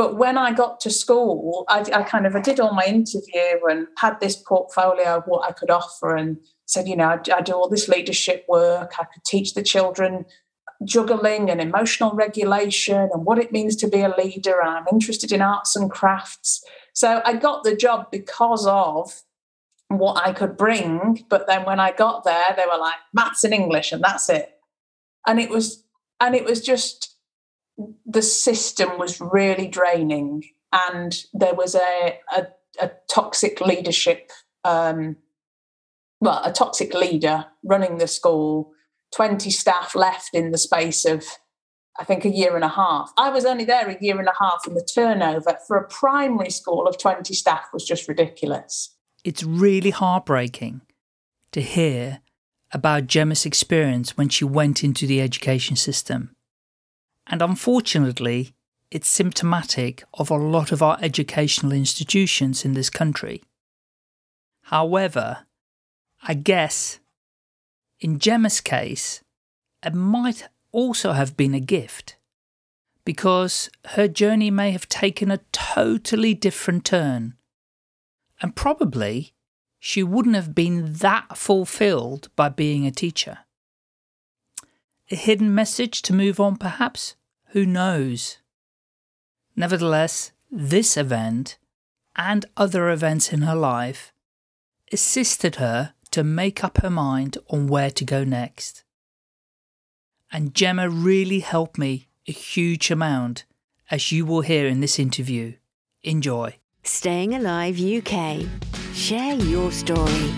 but when I got to school, I, I, kind of I did all my interview and had this portfolio of what I could offer, and said, you know, I, I do all this leadership work. I could teach the children juggling and emotional regulation and what it means to be a leader. I'm interested in arts and crafts. So I got the job because of what I could bring. But then when I got there, they were like maths and English, and that's it. And it was, and it was just the system was really draining, and there was a a, a toxic leadership. Um, well, a toxic leader running the school. Twenty staff left in the space of I think, a year and a half. I was only there a year and a half, and the turnover for a primary school of 20 staff was just ridiculous. It's really heartbreaking to hear about Gemma's experience when she went into the education system. And unfortunately, it's symptomatic of a lot of our educational institutions in this country. However, I guess in Gemma's case, it might also have been a gift because her journey may have taken a totally different turn. And probably she wouldn't have been that fulfilled by being a teacher. A hidden message to move on, perhaps? Who knows? Nevertheless, this event and other events in her life assisted her to make up her mind on where to go next and Gemma really helped me a huge amount, as you will hear in this interview. Enjoy. Staying Alive UK. Share your story.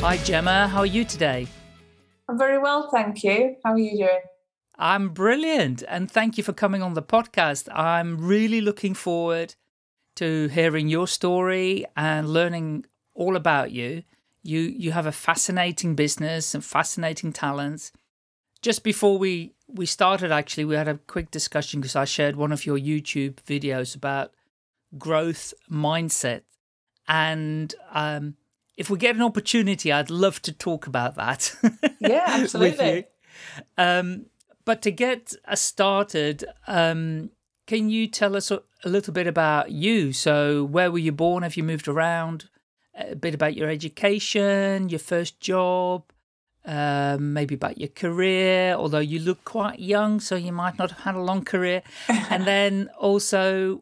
Hi, Gemma. How are you today? I'm very well, thank you. How are you doing? I'm brilliant. And thank you for coming on the podcast. I'm really looking forward to hearing your story and learning all about you. You you have a fascinating business and fascinating talents. Just before we we started, actually, we had a quick discussion because I shared one of your YouTube videos about growth mindset, and um, if we get an opportunity, I'd love to talk about that. Yeah, absolutely. um, but to get us started, um, can you tell us a, a, little bit about you? So, where were you born? Have you moved around? a bit about your education, your first job, um, maybe about your career, although you look quite young, so you might not have had a long career. and then also,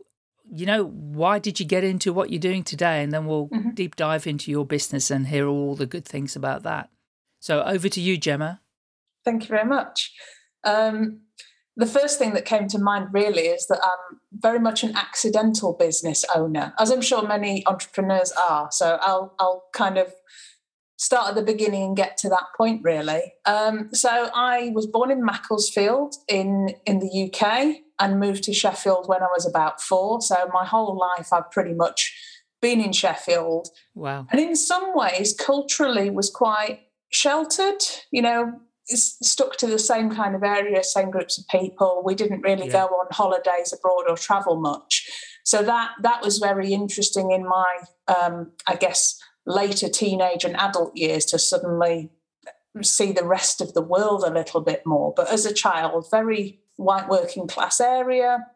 you know, why did you get into what you're doing today? And then we'll mm-hmm. deep dive into your business and hear all the good things about that. So over to you, Gemma. Thank you very much. Um, the first thing that came to mind really is that I'm very much an accidental business owner, as I'm sure many entrepreneurs are. So I'll I'll kind of start at the beginning and get to that point really. Um, so I was born in Macclesfield in in the UK and moved to Sheffield when I was about four. So my whole life I've pretty much been in Sheffield. Wow. And in some ways, culturally was quite sheltered. You know, stuck to the same kind of area, same groups of people. We didn't really yeah. go on holidays abroad or travel much. So that that was very interesting in my, um, I guess, later teenage and adult years to suddenly see the rest of the world a little bit more. But as a child, very white working class area.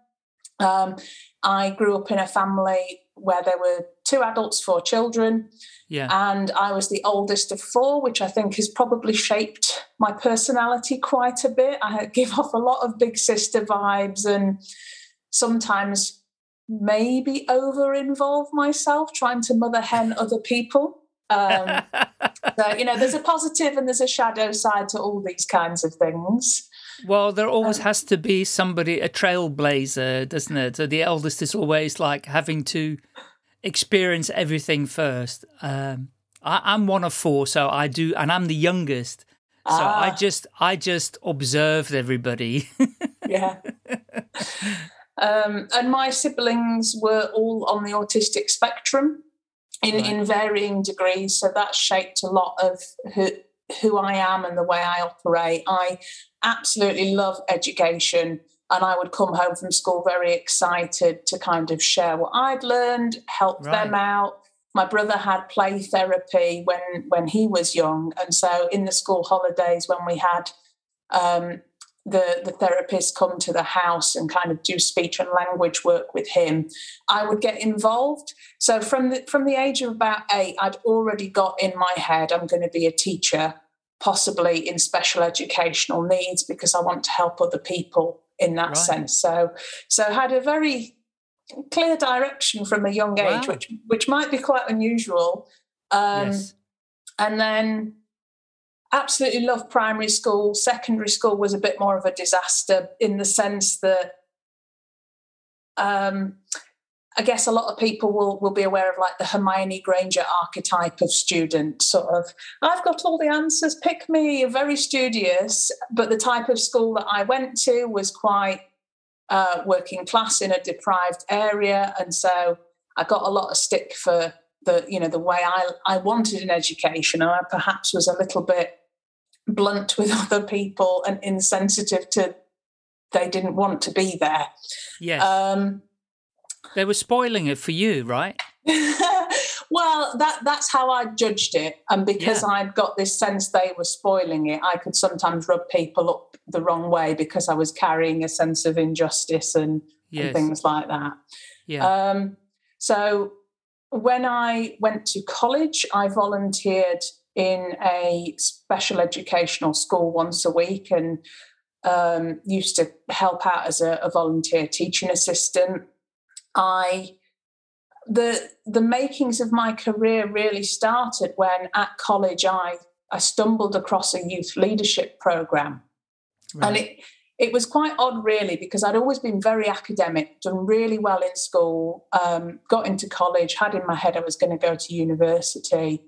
Um, I grew up in a family where there were two adults, four children. Yeah. And I was the oldest of four, which I think has probably shaped my personality quite a bit. I give off a lot of big sister vibes and sometimes maybe over involve myself trying to mother hen other people. Um, so, you know, there's a positive and there's a shadow side to all these kinds of things. Well, there always um, has to be somebody, a trailblazer, doesn't it? So the eldest is always like having to experience everything first. Um, I, am one of four, so I do, and I'm the youngest. So ah. I just, I just observed everybody. yeah. Um, and my siblings were all on the autistic spectrum in, right. in varying degrees. So that shaped a lot of who, who I am and the way I operate. I absolutely love education and I would come home from school very excited to kind of share what I'd learned, help right. them out. My brother had play therapy when when he was young, and so in the school holidays when we had um, the, the therapist come to the house and kind of do speech and language work with him, I would get involved. So from the from the age of about eight, I'd already got in my head I'm going to be a teacher, possibly in special educational needs because I want to help other people in that right. sense. So so had a very clear direction from a young age, wow. which which might be quite unusual. Um, yes. And then absolutely loved primary school. Secondary school was a bit more of a disaster in the sense that um, I guess a lot of people will will be aware of like the Hermione Granger archetype of student, sort of. I've got all the answers. Pick me. You're very studious, but the type of school that I went to was quite uh, working class in a deprived area, and so I got a lot of stick for the you know the way I I wanted an education, and I perhaps was a little bit blunt with other people and insensitive to they didn't want to be there. Yes. Um, they were spoiling it for you, right? well, that that's how I judged it, and because yeah. I'd got this sense they were spoiling it, I could sometimes rub people up the wrong way because I was carrying a sense of injustice and, yes. and things like that. Yeah. Um, so when I went to college, I volunteered in a special educational school once a week and um, used to help out as a, a volunteer teaching assistant. I the the makings of my career really started when at college I I stumbled across a youth leadership program. Right. And it it was quite odd really because I'd always been very academic, done really well in school, um, got into college, had in my head I was going to go to university.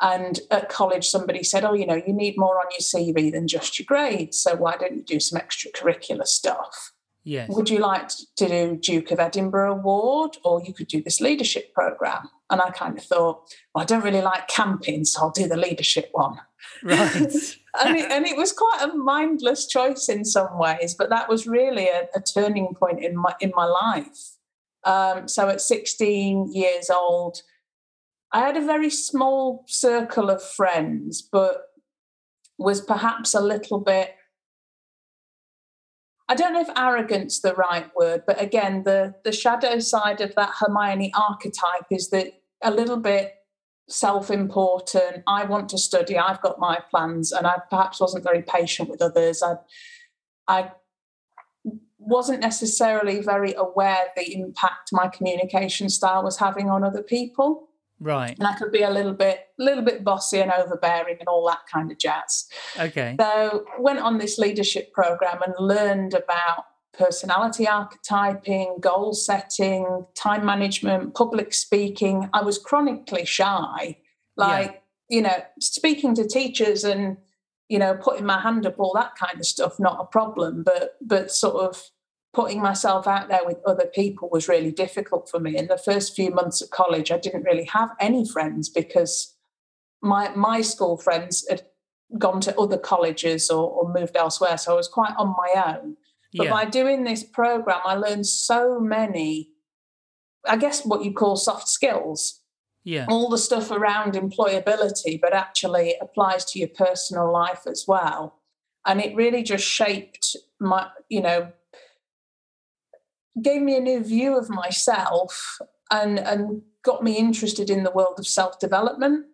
And at college, somebody said, Oh, you know, you need more on your CV than just your grades. So why don't you do some extracurricular stuff? Yes. Would you like to do Duke of Edinburgh Award or you could do this leadership program? And I kind of thought, well, I don't really like camping, so I'll do the leadership one. Right. and, it, and it was quite a mindless choice in some ways, but that was really a, a turning point in my in my life. Um, so at 16 years old, I had a very small circle of friends, but was perhaps a little bit. I don't know if arrogant's the right word, but again, the the shadow side of that Hermione archetype is that a little bit self-important. I want to study. I've got my plans, and I perhaps wasn't very patient with others. I I wasn't necessarily very aware the impact my communication style was having on other people. Right. And I could be a little bit, a little bit bossy and overbearing and all that kind of jazz. Okay. So went on this leadership program and learned about personality archetyping, goal setting, time management, public speaking. I was chronically shy. Like, yeah. you know, speaking to teachers and, you know, putting my hand up, all that kind of stuff, not a problem. But but sort of putting myself out there with other people was really difficult for me. In the first few months of college, I didn't really have any friends because my my school friends had gone to other colleges or, or moved elsewhere. So I was quite on my own. But yeah. by doing this program, I learned so many, I guess what you call soft skills. Yeah. All the stuff around employability, but actually applies to your personal life as well. And it really just shaped my, you know, gave me a new view of myself and and got me interested in the world of self development.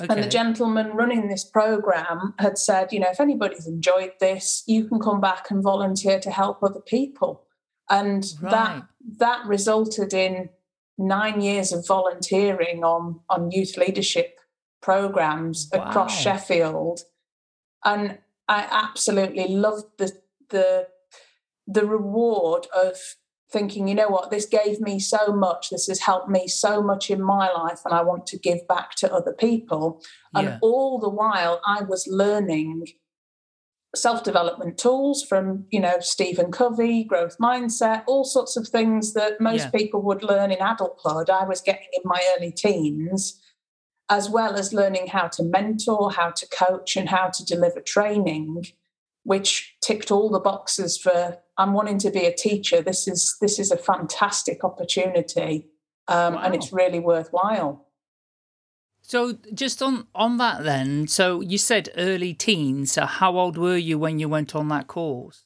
Okay. And the gentleman running this program had said, you know, if anybody's enjoyed this, you can come back and volunteer to help other people. And right. that that resulted in nine years of volunteering on on youth leadership programs wow. across Sheffield. And I absolutely loved the the the reward of thinking, you know what, this gave me so much, this has helped me so much in my life, and I want to give back to other people. And yeah. all the while, I was learning self-development tools from you know stephen covey growth mindset all sorts of things that most yeah. people would learn in adulthood i was getting in my early teens as well as learning how to mentor how to coach and how to deliver training which ticked all the boxes for I'm wanting to be a teacher. This is this is a fantastic opportunity, um, wow. and it's really worthwhile. So just on on that then, so you said early teens. So how old were you when you went on that course?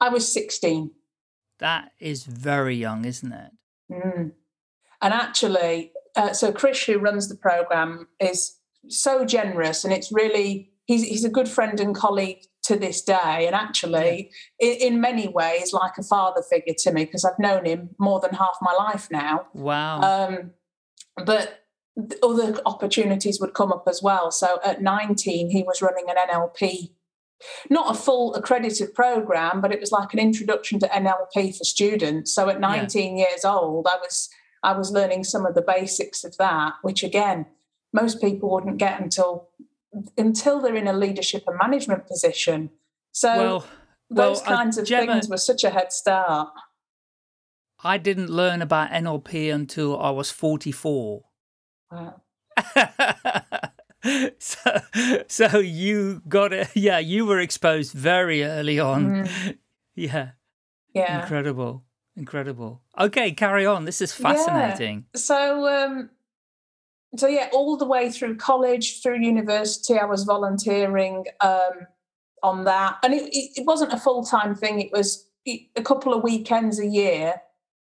I was 16. That is very young, isn't it? Mm. And actually, uh, so Krish, who runs the program, is so generous, and it's really he's he's a good friend and colleague to this day, and actually, yeah. in, in, many ways, like a father figure to me because I've known him more than half my life now. Wow. Um, but other opportunities would come up as well. So at 19, he was running an NLP, not a full accredited program, but it was like an introduction to NLP for students. So at 19 yeah. years old, I was I was learning some of the basics of that, which again, most people wouldn't get until until they're in a leadership and management position. So well, those well, kinds uh, of Gemma, things were such a head start. I didn't learn about NLP until I was 44. Wow. so, so you got it. Yeah, you were exposed very early on. Mm. Yeah. Yeah. Incredible. Incredible. Okay, carry on. This is fascinating. Yeah. So, um, so yeah, all the way through college, through university, I was volunteering um, on that, and it, it, wasn't a full time thing. It was a couple of weekends a year,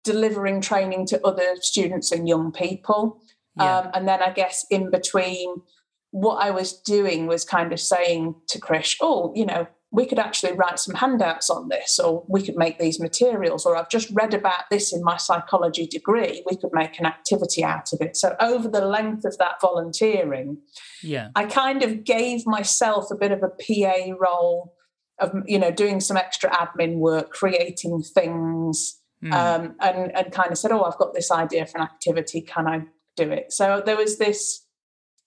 delivering training to other students and young people. Yeah. Um, and then I guess in between, what I was doing was kind of saying to Krish, oh, you know, we could actually write some handouts on this, or we could make these materials, or I've just read about this in my psychology degree. We could make an activity out of it. So, over the length of that volunteering, yeah, I kind of gave myself a bit of a PA role of, you know, doing some extra admin work, creating things, mm. um, and, and kind of said, oh, I've got this idea for an activity. Can I do it? So, there was this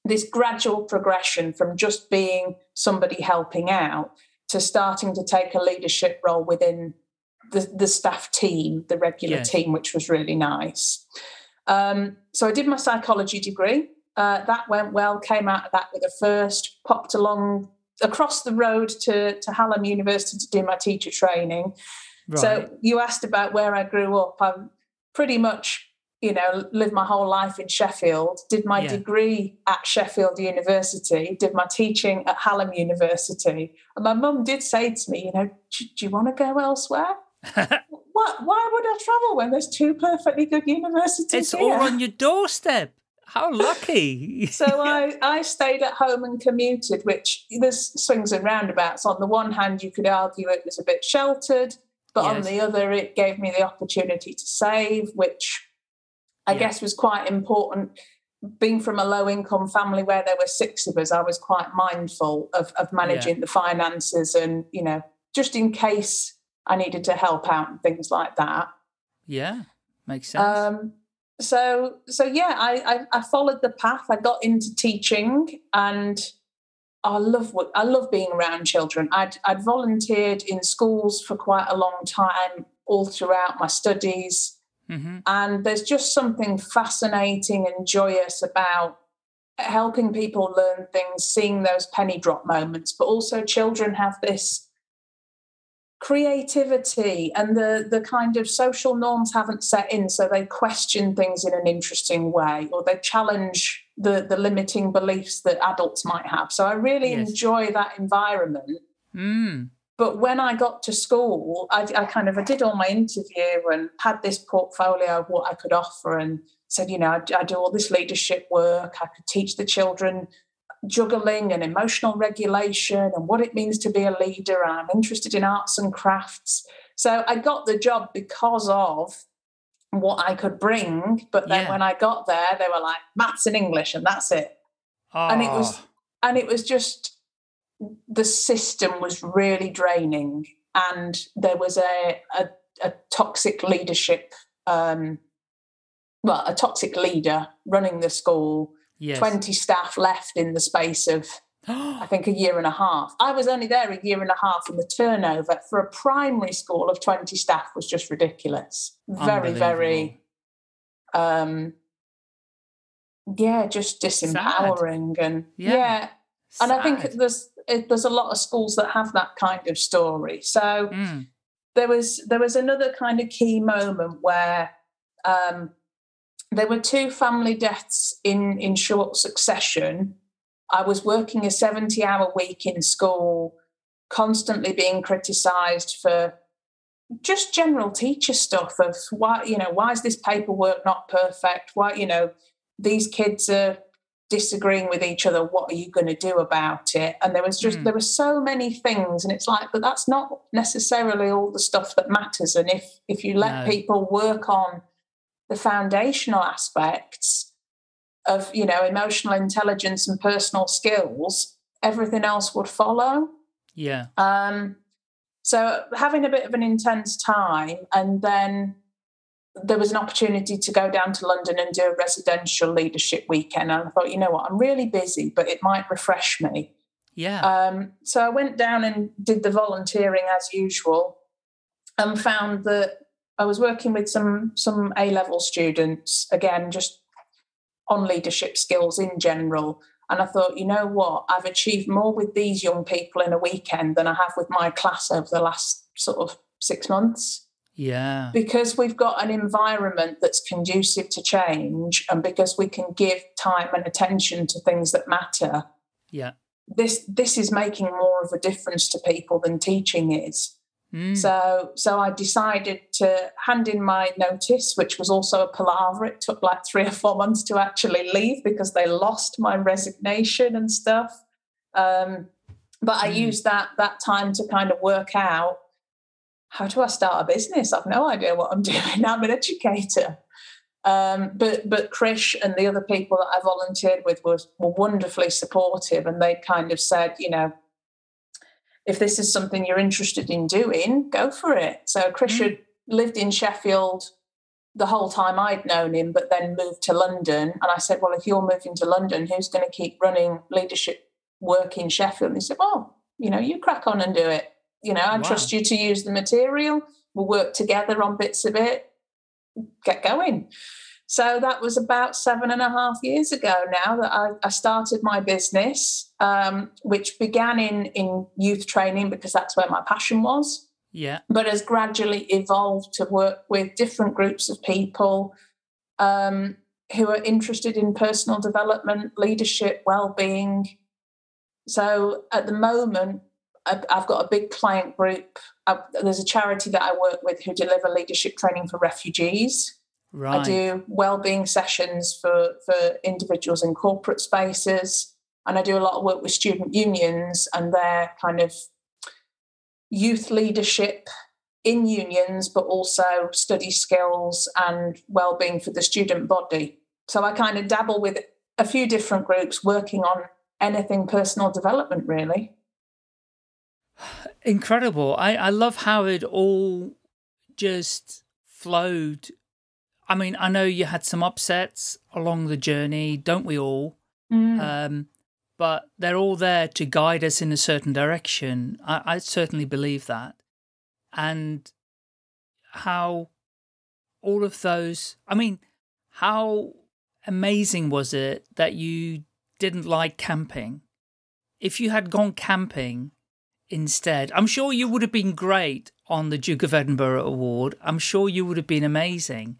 this gradual progression from just being somebody helping out to starting to take a leadership role within the, the staff team, the regular team, which was really nice. Um, so I did my psychology degree. Uh, that went well, came out of that with a first, popped along across the road to, to Hallam University to do my teacher training. Right. So you asked about where I grew up. I'm pretty much you know, lived my whole life in Sheffield, did my Yeah. degree at Sheffield University, did my teaching at Hallam University. And my mum did say to me, you know, do, you want to go elsewhere? what? Why would I travel when there's two perfectly good universities it's here? all on your doorstep. How lucky. so I, I stayed at home and commuted, which there's swings and roundabouts. On the one hand, you could argue it was a bit sheltered, but on the other, it gave me the opportunity to save, which I Yeah. guess was quite important. Being from a low income family where there were six of us, I was quite mindful of, of managing the finances and, you know, just in case I needed to help out and things like that. yeah, makes sense. Um, so so yeah, I, I I followed the path. I got into teaching, and I love what I love being around children. I'd I'd volunteered in schools for quite a long time, all throughout my studies, hmm and there's just something fascinating and joyous about helping people learn things, seeing those penny drop moments. But also, children have this creativity and the the kind of social norms haven't set in so they question things in an interesting way or they challenge the the limiting beliefs that adults might have so i really Yes. enjoy that environment Mm. But when i got to school I, I kind of i did all my interview and had this portfolio of what i could offer and said you know I, I do all this leadership work i could teach the children juggling and emotional regulation and what it means to be a leader. And I'm interested in arts and crafts. So I got the job because of what I could bring. But then Yeah. when I got there, they were like, maths and English, and that's it. And it was Oh, and it was just the system was really draining and there was a a, a toxic leadership um well a toxic leader running the school yes. 20 staff left in the space of I think a year and a half. I was only there a year and a half, and the turnover for a primary school of 20 staff was just ridiculous. Very, very, um, yeah, just disempowering. And Yeah. yeah, and I think Sad. there's it, there's a lot of schools that have that kind of story. So Mm. there was there was another kind of key moment where um, there were two family deaths in in short succession. I was working a seventy hour week in school, constantly being criticised for just general teacher stuff of why you know why is this paperwork not perfect why you know these kids are disagreeing with each other what are you going to do about it and there was just mm. there were so many things and it's like but that's not necessarily all the stuff that matters and if if you let no. people work on the foundational aspects of you know emotional intelligence and personal skills everything else would follow yeah um so having a bit of an intense time and then there was an opportunity to go down to London and do a residential leadership weekend. And I thought, you know what, I'm really busy, but it might refresh me. Yeah. Um, so I went down and did the volunteering as usual and found that I was working with some some A level students, again, just on leadership skills in general. And I thought, you know what, I've achieved more with these young people in a weekend than I have with my class over the last sort of six months. Yeah. Because we've got an environment that's conducive to change and because we can give time and attention to things that matter. Yeah. This this is making more of a difference to people than teaching is. Mm. So so I decided to hand in my notice, which was also a palaver. It took like three or four months to actually leave because they lost my resignation and stuff. Um, but I mm. used that that time to kind of work out how do I start a business? I've no idea what I'm doing. I'm an educator. Um, but but Krish and the other people that I volunteered with was were wonderfully supportive, and they kind of said, you know, if this is something you're interested in doing, go for it. So Krish mm. had lived in Sheffield the whole time I'd known him, but then moved to London. And I said, well, if you're moving to London, who's going to keep running leadership work in Sheffield? And he said, well, you know, you crack on and do it. You know, I wow. trust you to use the material. We'll work together on bits of it. Get going. So that was about seven and a half years ago now that I, I started my business, um, which began in, in youth training because that's where my passion was. Yeah. But has gradually evolved to work with different groups of people um, who are interested in personal development, leadership, well-being. So at the moment, I've got a big client group. Uh, there's a charity that I work with who deliver leadership training for refugees. Right. I do well-being sessions for for individuals in corporate spaces, and I do a lot of work with student unions and their kind of youth leadership in unions, but also study skills and well-being for the student body. So I kind of dabble with a few different groups working on anything personal development, really incredible. I, I love how it all just flowed. I mean, I know you had some upsets along the journey, don't we all? Mm. Um, but they're all there to guide us in a certain direction. I, I certainly believe that. And how all of those, I mean, how amazing was it that you didn't like camping? If you had gone camping instead. I'm sure you would have been great on the Duke of Edinburgh Award. I'm sure you would have been amazing.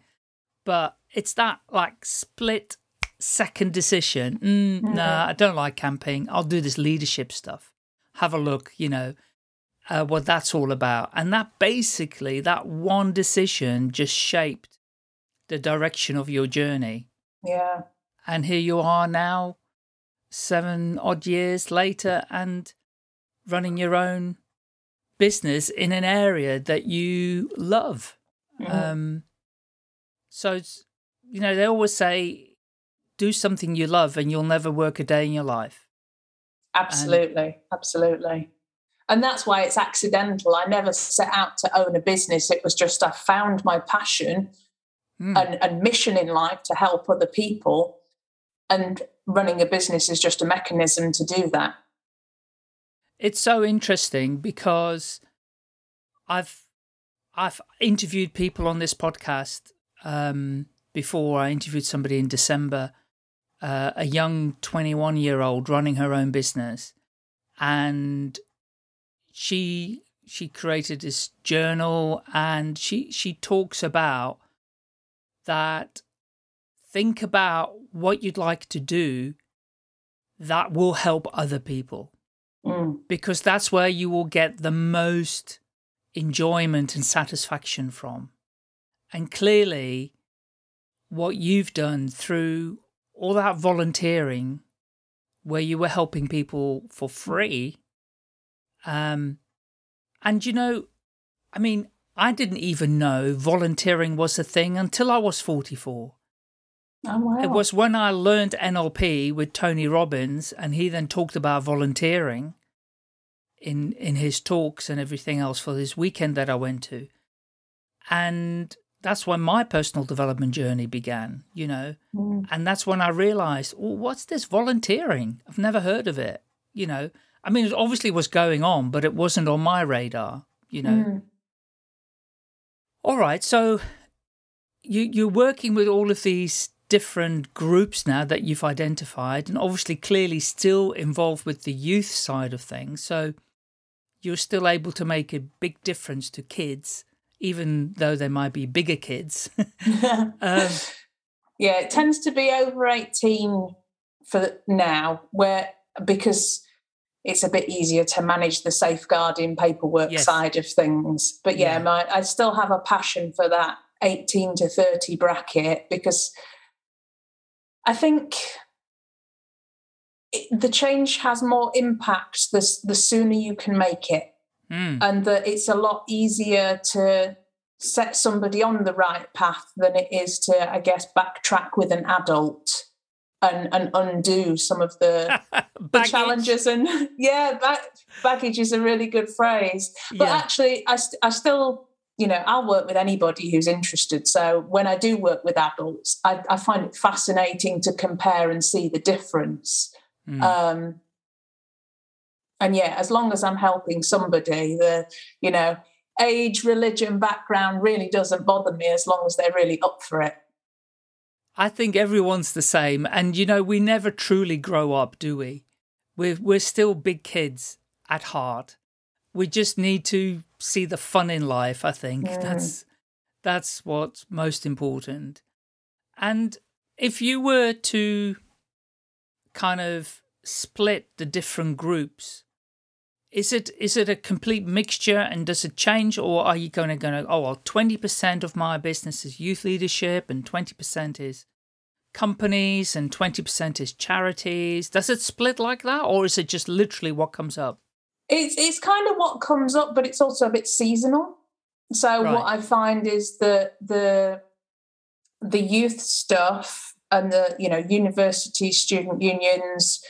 But it's that like split second decision. Mm, mm-hmm. Nah, I don't like camping. I'll do this leadership stuff. Have a look, you know, uh, what that's all about. And that basically, that one decision just shaped the direction of your journey. Yeah. And here you are now, seven odd years later, and running your own business in an area that you love. Mm. Um, so, you know, they always say, do something you love and you'll never work a day in your life. Absolutely. And, absolutely. And that's why it's accidental. I never set out to own a business. It was just I found my passion mm. and, and mission in life to help other people. And running a business is just a mechanism to do that it's so interesting because I've I've interviewed people on this podcast um, before. I interviewed somebody in December, uh, a young 21 year old running her own business, and she she created this journal and she she talks about that think about what you'd like to do that will help other people Mm. Because that's where you will get the most enjoyment and satisfaction from. And clearly, what you've done through all that volunteering, where you were helping people for free, um, and you know, I mean, I didn't even know volunteering was a thing until I was 44. Oh, wow. It was when I learned NLP with Tony Robbins, and he then talked about volunteering in in his talks and everything else for this weekend that I went to. And that's when my personal development journey began, you know. Mm. And that's when I realized, oh, what's this volunteering? I've never heard of it, you know. I mean, it obviously was going on, but it wasn't on my radar, you know. Mm. All right, so you you're working with all of these different groups now that you've identified, and obviously clearly still involved with the youth side of things. So you're still able to make a big difference to kids, even though they might be bigger kids. um, yeah, it tends to be over 18 for now, where because it's a bit easier to manage the safeguarding paperwork Yes. side of things. But yeah, Yeah. My, I still have a passion for that 18 to 30 bracket because I think it, the change has more impact the, the sooner you can make it mm, and that it's a lot easier to set somebody on the right path than it is to, I guess, backtrack with an adult and, and undo some of the, the challenges. And yeah, ba- baggage is a really good phrase. But Yeah. actually, I, st- I still, you know, I'll work with anybody who's interested. So when I do work with adults, I, I find it fascinating to compare and see the difference. Mm. Um, and yeah, as long as I'm helping somebody, the you know age, religion, background really doesn't bother me as long as they're really up for it. I think everyone's the same, and you know we never truly grow up, do we? We're we're still big kids at heart. We just need to see the fun in life. I think Mm. that's that's what's most important. And if you were to kind of split the different groups, is it is it a complete mixture and does it change or are you going to going to oh well 20% of my business is youth leadership and 20% is companies and 20% is charities does it split like that or is it just literally what comes up It's it's kind of what comes up, but it's also a bit seasonal. So Right. what I find is that the the youth stuff and the you know university student unions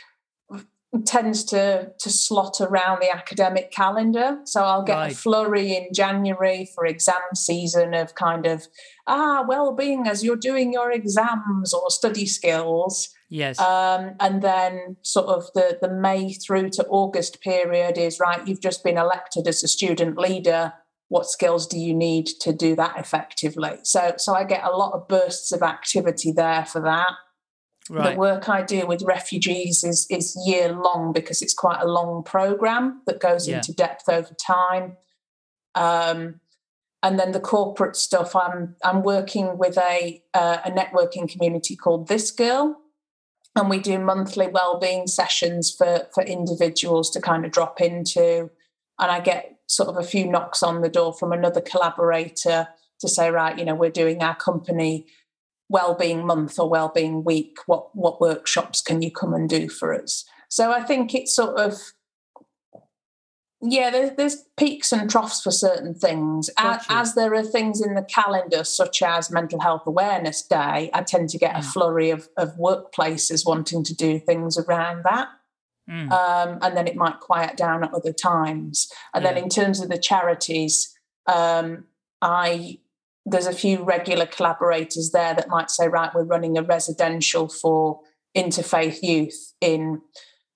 tends to to slot around the academic calendar so i'll get Right. a flurry in january for exam season of kind of ah well-being as you're doing your exams or study skills yes um, and then sort of the, the May through to August period is right, you've just been elected as a student leader. What skills do you need to do that effectively? So so I get a lot of bursts of activity there for that. right The work I do with refugees is is year long because it's quite a long program that goes Yeah. into depth over time. Um, and then the corporate stuff, I'm I'm working with a uh, a networking community called This Girl, and we do monthly wellbeing sessions for for individuals to kind of drop into. And I get sort of a few knocks on the door from another collaborator to say, right, you know, we're doing our company well-being month or well-being week what what workshops can you come and do for us so i think it's sort of yeah there, there's peaks and troughs for certain things Gotcha. as there are things in the calendar such as mental health awareness day i tend to get a Mm. flurry of, of workplaces wanting to do things around that Mm, um, and then it might quiet down at other times. And then in terms of the charities, um, I there's a few regular collaborators there that might say, right, we're running a residential for interfaith youth in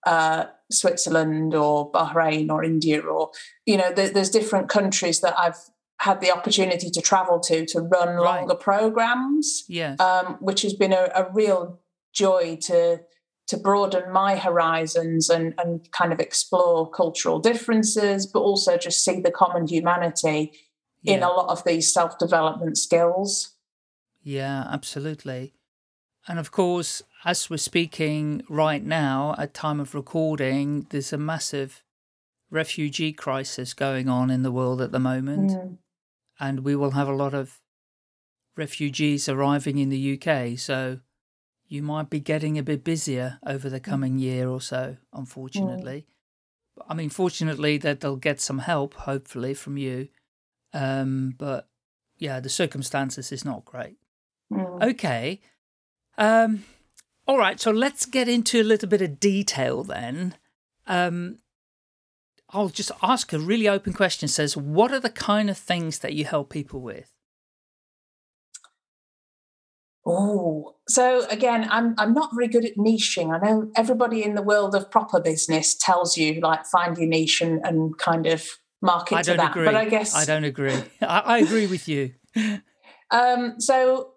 uh, Switzerland or Bahrain or India, or you know, there, there's different countries that I've had the opportunity to travel to to run Right. longer programs yes um, which has been a, a real joy to to broaden my horizons and and kind of explore cultural differences, but also just see the common humanity in a lot of these self development skills. Yeah, absolutely. And of course, as we're speaking right now, at time of recording, there's a massive refugee crisis going on in the world at the moment, Mm. and we will have a lot of refugees arriving in the UK. So you might be getting a bit busier over the coming year or so, unfortunately. I mean, fortunately, that they'll get some help, hopefully, from you. Um, but yeah, the circumstances is not great. Mm. Okay. Um, all right. So let's get into a little bit of detail then. Um, I'll just ask a really open question. Says, what are the kind of things that you help people with? Oh, so again, I'm I'm not very good at niching. I know everybody in the world of proper business tells you like find your niche and, and kind of market I to don't that. agree. But I guess I don't agree. I, I agree with you. Um, so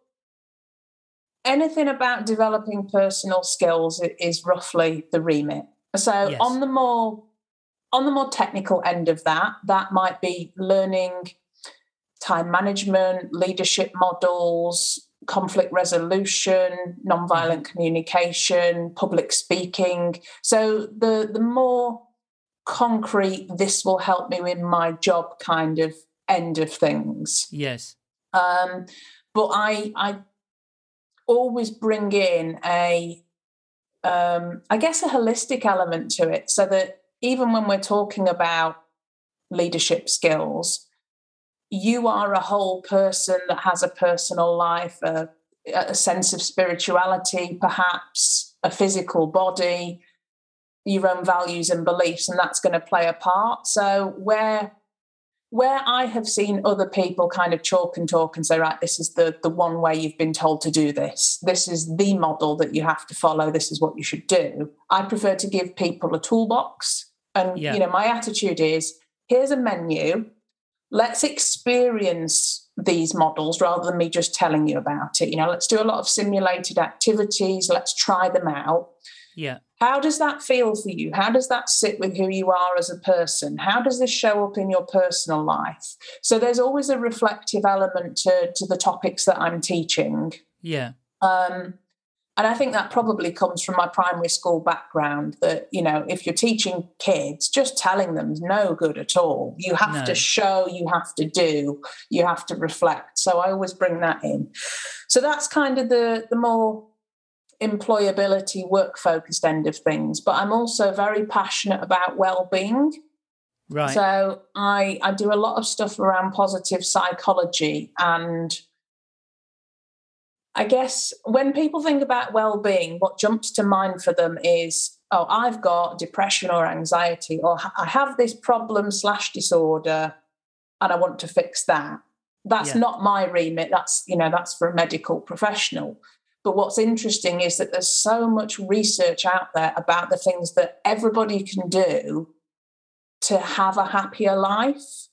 anything about developing personal skills is roughly the remit. So Yes. on the more on the more technical end of that, that might be learning time management, leadership models, conflict resolution, nonviolent communication, public speaking. So the the more concrete this will help me in my job kind of end of things. Yes. Um, but I I always bring in a um, I guess a holistic element to it, so that even when we're talking about leadership skills, you are a whole person that has a personal life, a, a sense of spirituality, perhaps a physical body, your own values and beliefs, and that's going to play a part. So where where I have seen other people kind of chalk and talk and say, right, this is the the one way you've been told to do this. This is the model that you have to follow. This is what you should do. I prefer to give people a toolbox. And Yeah. you know, my attitude is here's a menu. Let's experience these models rather than me just telling you about it. You know, let's do a lot of simulated activities. Let's try them out. Yeah. How does that feel for you? How does that sit with who you are as a person? How does this show up in your personal life? So there's always a reflective element to, to the topics that I'm teaching. Yeah. Um, and I think that probably comes from my primary school background that, you know, if you're teaching kids, just telling them is no good at all. You have No. to show, you have to do, you have to reflect. So I always bring that in. So that's kind of the, the more employability, work focused end of things. But I'm also very passionate about well being. Right. So I I do a lot of stuff around positive psychology and I guess when people think about well-being what jumps to mind for them is oh I've got depression or anxiety or I have this problem slash disorder and I want to fix that. That's Yeah. not my remit that's you know that's for a medical professional. But what's interesting is that there's so much research out there about the things that everybody can do to have a happier life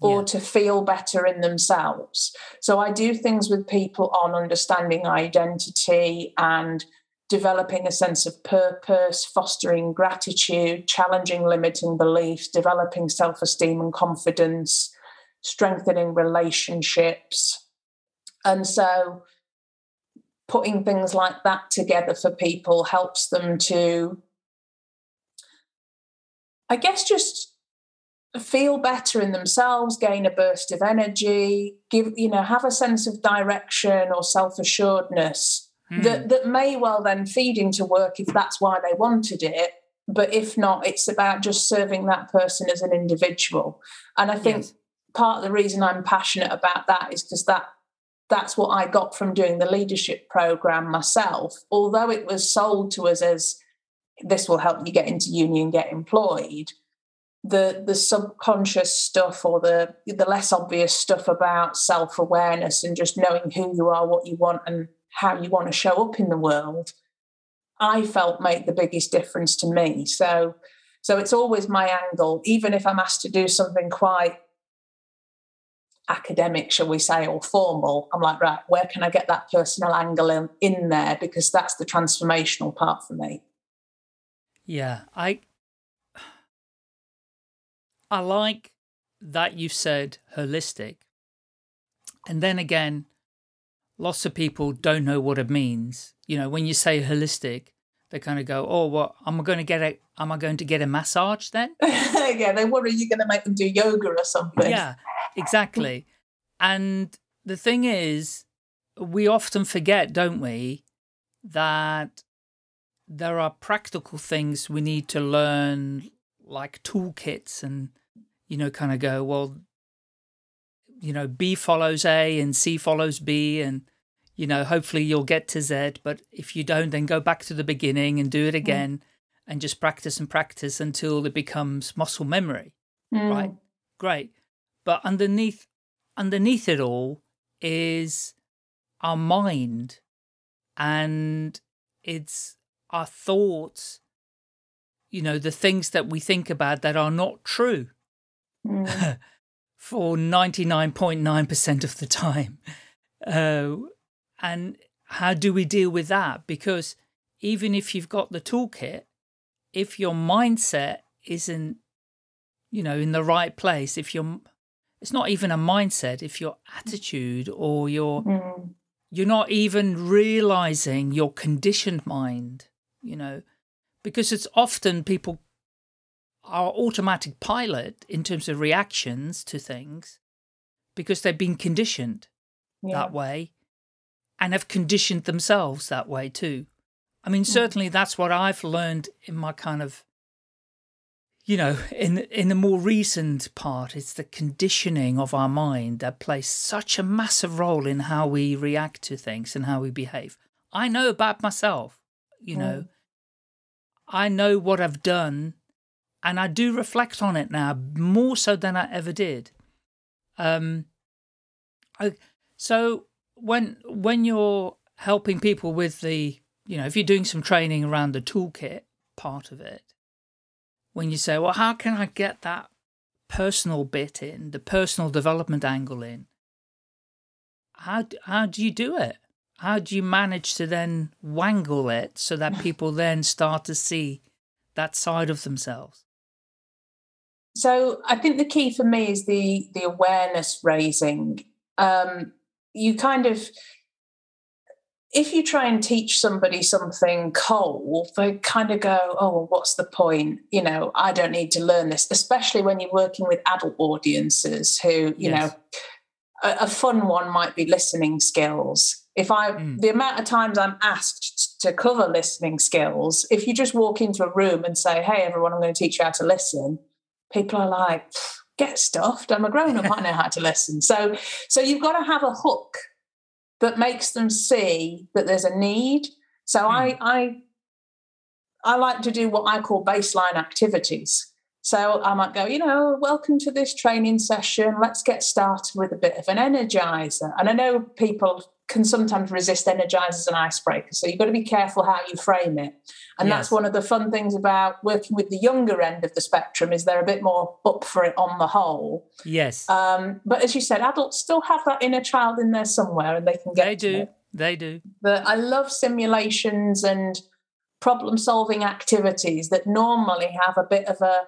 or Yeah. to feel better in themselves. So I do things with people on understanding identity and developing a sense of purpose, fostering gratitude, challenging limiting beliefs, developing self esteem and confidence, strengthening relationships. And so putting things like that together for people helps them to, I guess, just feel better in themselves, gain a burst of energy, give, you know, have a sense of direction or self assuredness Hmm. that, that may well then feed into work if that's why they wanted it. But if not, it's about just serving that person as an individual. And I think Yes. part of the reason I'm passionate about that is because that that's what I got from doing the leadership program myself. Although it was sold to us as this will help you get into uni and get employed, the the subconscious stuff or the the less obvious stuff about self-awareness and just knowing who you are, what you want and how you want to show up in the world, I felt made the biggest difference to me. So so it's always my angle, even if I'm asked to do something quite academic, shall we say, or formal, I'm like, right, where can I get that personal angle in, in there? Because that's the transformational part for me. Yeah, I I like that you said holistic. And then again, lots of people don't know what it means. You know, when you say holistic, they kind of go, "Oh, well, am I going to get a am I going to get a massage then?" yeah, they worry you're going to make them do yoga or something. Yeah, exactly. and the thing is, we often forget, don't we, that there are practical things we need to learn, like toolkits, and you know, kind of go, well, you know, B follows A and C follows B, and you know, hopefully you'll get to Z. But if you don't, then go back to the beginning and do it Mm. again and just practice and practice until it becomes muscle memory. Mm. Right? Great. But underneath underneath it all is our mind and it's our thoughts, you know, the things that we think about that are not true Mm. for 99.9% of the time. Uh, and how do we deal with that? Because even if you've got the toolkit, if your mindset isn't, you know, in the right place, if you're, it's not even a mindset, if your attitude or your, Mm. you're not even realizing your conditioned mind, you know, because it's often people are automatic pilot in terms of reactions to things because they've been conditioned Yeah. that way and have conditioned themselves that way too. I Mm. mean, certainly that's what I've learned in my kind of, you know, in in the more recent part. It's the conditioning of our mind that plays such a massive role in how we react to things and how we behave. I know about myself, you know. Mm. I know what I've done, and I do reflect on it now more so than I ever did. Um, I, so when when you're helping people with the, you know, if you're doing some training around the toolkit part of it, when you say, well, how can I get that personal bit in, the personal development angle in? How how do you do it? How do you manage to then wangle it so that people then start to see that side of themselves? So I think the key for me is the the awareness raising. Um, you kind of, if you try and teach somebody something cold, they kind of go, "Oh, well, what's the point? You know, I don't need to learn this." Especially when you're working with adult audiences, who you Yes. know, a, a fun one might be listening skills. If I, Mm. the amount of times I'm asked to cover listening skills, if you just walk into a room and say, "Hey, everyone, I'm going to teach you how to listen," people are like, "Get stuffed! I'm a grown up. I know how to listen." So, so you've got to have a hook that makes them see that there's a need. So hmm. I, I, I like to do what I call baseline activities. So I might go, you know, welcome to this training session. Let's get started with a bit of an energizer. And I know people can sometimes resist energizers and icebreakers. So you've got to be careful how you frame it. And Yes. that's one of the fun things about working with the younger end of the spectrum is they're a bit more up for it on the whole. Yes, Um, but as you said, adults still have that inner child in there somewhere and they can get they do. it. They do. But I love simulations and problem solving activities that normally have a bit of a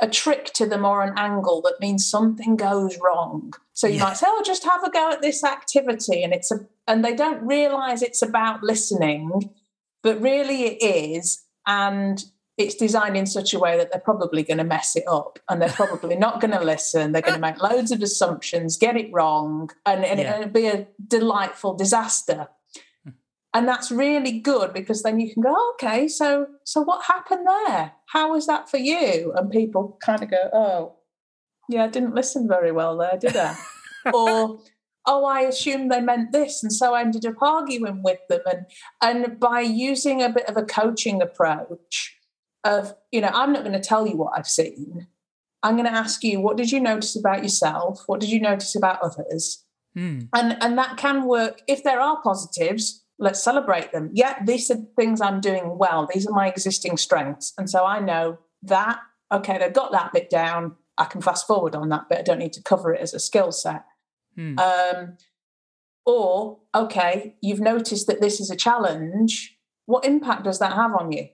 a trick to them or an angle that means something goes wrong. So you Yeah. might say, "Oh, just have a go at this activity," and it's a and they don't realize it's about listening, but really it is, and it's designed in such a way that they're probably going to mess it up, and they're probably not going to listen. They're going to make loads of assumptions, get it wrong, and, and Yeah. it'll be a delightful disaster hmm. and that's really good because then you can go okay so so what happened there how was that for you? And people kind of go oh yeah i didn't listen very well there did i? Or oh i assumed they meant this and so i ended up arguing with them. And and by using a bit of a coaching approach of you know i'm not going to tell you what i've seen. I'm going to ask you what did you notice about yourself? What did you notice about others? Hmm. and and that can work if there are positives let's celebrate them. Yeah these are things i'm doing well. These are my existing strengths. And so i know that okay they've got that bit down. I can fast forward on that bit i don't need to cover it as a skill set. Hmm. um, or okay you've noticed that this is a challenge. What impact does that have on you?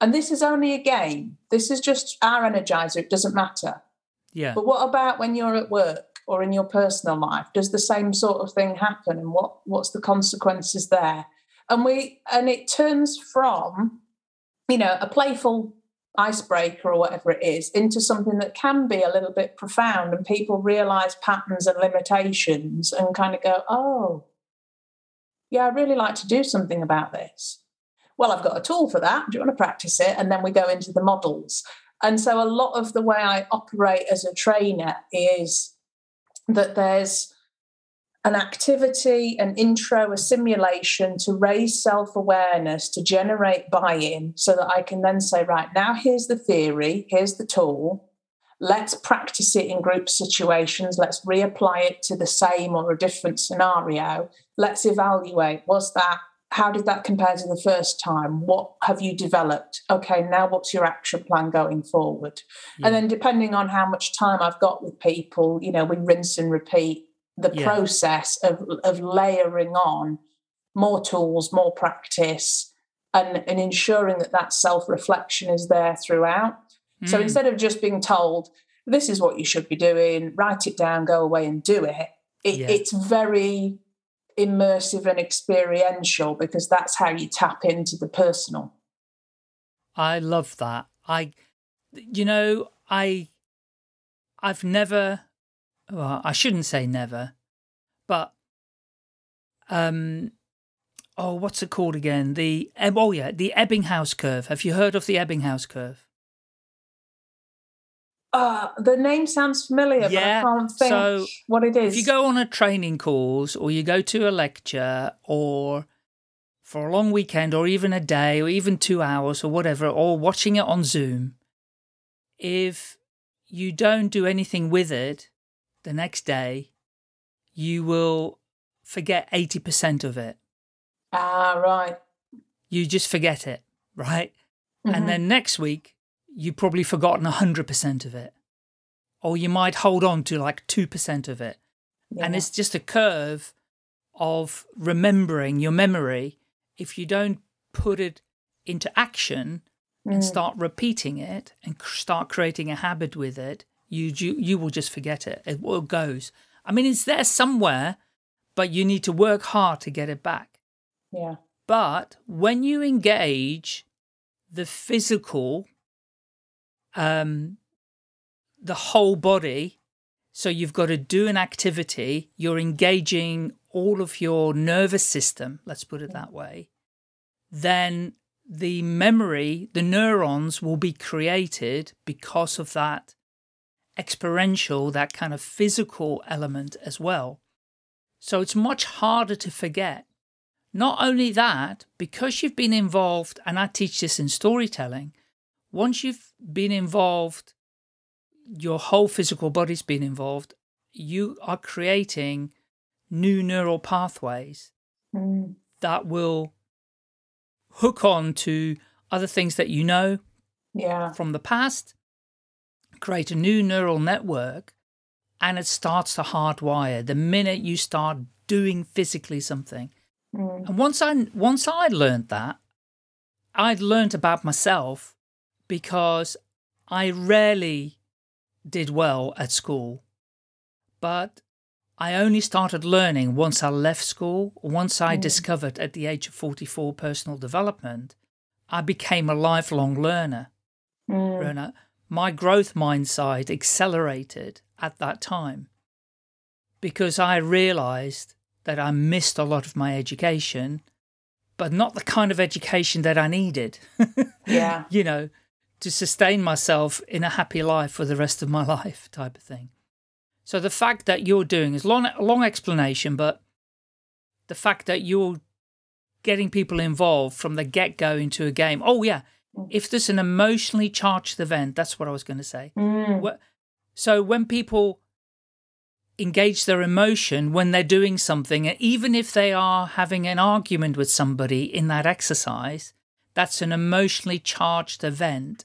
And this is only a game. This is just our energizer. It doesn't matter. Yeah. but what about when you're at work or in your personal life? Does the same sort of thing happen? And what, what's the consequences there? and we and it turns from you know a playful icebreaker or whatever it is into something that can be a little bit profound and people realize patterns and limitations and kind of go oh yeah i really like to do something about this well i've got a tool for that do you want to practice it and then we go into the models and so a lot of the way i operate as a trainer is that there's an activity, an intro, a simulation to raise self awareness, to generate buy in, so that I can then say, right, now here's the theory, here's the tool. Let's practice it in group situations. Let's reapply it to the same or a different scenario. Let's evaluate was that, how did that compare to the first time? What have you developed? Okay, now what's your action plan going forward? Yeah. And then, depending on how much time I've got with people, you know, we rinse and repeat the yeah. process of, of layering on more tools, more practice, and, and ensuring that that self reflection is there throughout. Mm. So instead of just being told, this is what you should be doing, write it down, go away and do it, it yeah. it's very immersive and experiential because that's how you tap into the personal. I love that. I, you know, I, I've never well, I shouldn't say never, but um, oh, what's it called again? The oh yeah, the Ebbinghaus curve. Have you heard of the Ebbinghaus curve? Uh, the name sounds familiar, yeah, but I can't think so what it is. If you go on a training course or you go to a lecture or for a long weekend or even a day or even two hours or whatever, or watching it on Zoom, if you don't do anything with it, the next day, you will forget 80% of it. Ah, right. You just forget it, right? Mm-hmm. And then next week, you've probably forgotten 100% of it. Or you might hold on to like 2% of it. Yeah. And it's just a curve of remembering your memory. If you don't put it into action mm. and start repeating it and start creating a habit with it, you you you will just forget it. It all goes. I mean, it's there somewhere, but you need to work hard to get it back. Yeah. But when you engage the physical, um, the whole body, so you've got to do an activity, you're engaging all of your nervous system, let's put it that way, then the memory, the neurons will be created because of that experiential, that kind of physical element as well. So it's much harder to forget. Not only that, because you've been involved, and I teach this in storytelling, once you've been involved, your whole physical body's been involved, you are creating new neural pathways mm. that will hook on to other things that you know yeah. from the past create a new neural network and it starts to hardwire the minute you start doing physically something. Mm. And once I once I learned that, I'd learned about myself because I rarely did well at school. But I only started learning once I left school, once I mm. discovered at the age of 44 personal development, I became a lifelong learner. Mm my growth mindset accelerated at that time because I realized that I missed a lot of my education, but not the kind of education that I needed. yeah. You know, to sustain myself in a happy life for the rest of my life, type of thing. So the fact that you're doing is long, long explanation, but the fact that you're getting people involved from the get go into a game. Oh yeah, if there's an emotionally charged event, that's what I was going to say. Mm. So when people engage their emotion when they're doing something, even if they are having an argument with somebody in that exercise, that's an emotionally charged event.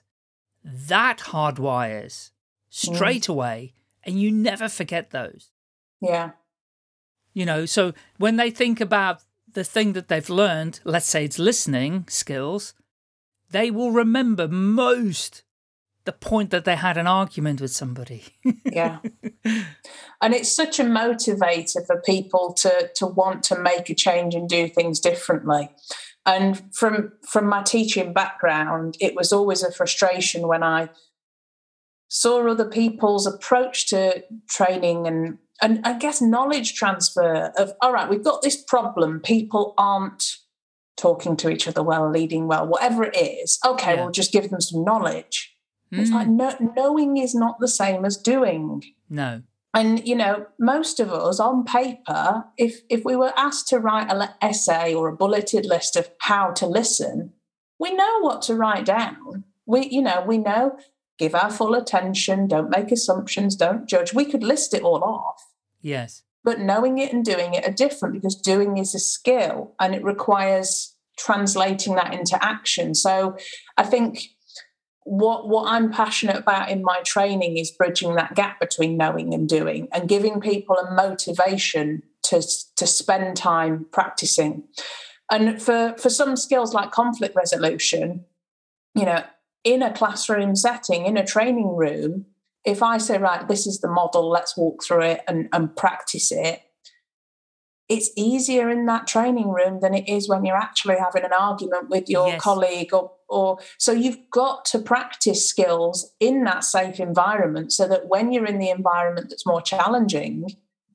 That hardwires straight mm. away, and you never forget those. Yeah. You know, so when they think about the thing that they've learned, let's say it's listening skills, they will remember most the point that they had an argument with somebody. yeah. And it's such a motivator for people to to want to make a change and do things differently. And from from my teaching background, it was always a frustration when I saw other people's approach to training and and I guess knowledge transfer of all right, we've got this problem, people aren't talking to each other well, leading well, whatever it is. Okay, yeah. we'll just give them some knowledge. Mm. It's like hmm. no, knowing is not the same as doing. No. And you know, most of us on paper, if if we were asked to write an essay or a bulleted list of how to listen, we know what to write down. We, you know, we know give our full attention, don't make assumptions, don't judge. We could list it all off. Yes. But knowing it and doing it are different because doing is a skill and it requires translating that into action. So I think what what I'm passionate about in my training is bridging that gap between knowing and doing and giving people a motivation to to spend time practicing. And for for some skills like conflict resolution, you know, in a classroom setting, in a training room, if I say, right, this is the model, let's walk through it and, and practice it, it's easier in that training room than it is when you're actually having an argument with your yes. colleague or or so you've got to practice skills in that safe environment so that when you're in the environment that's more challenging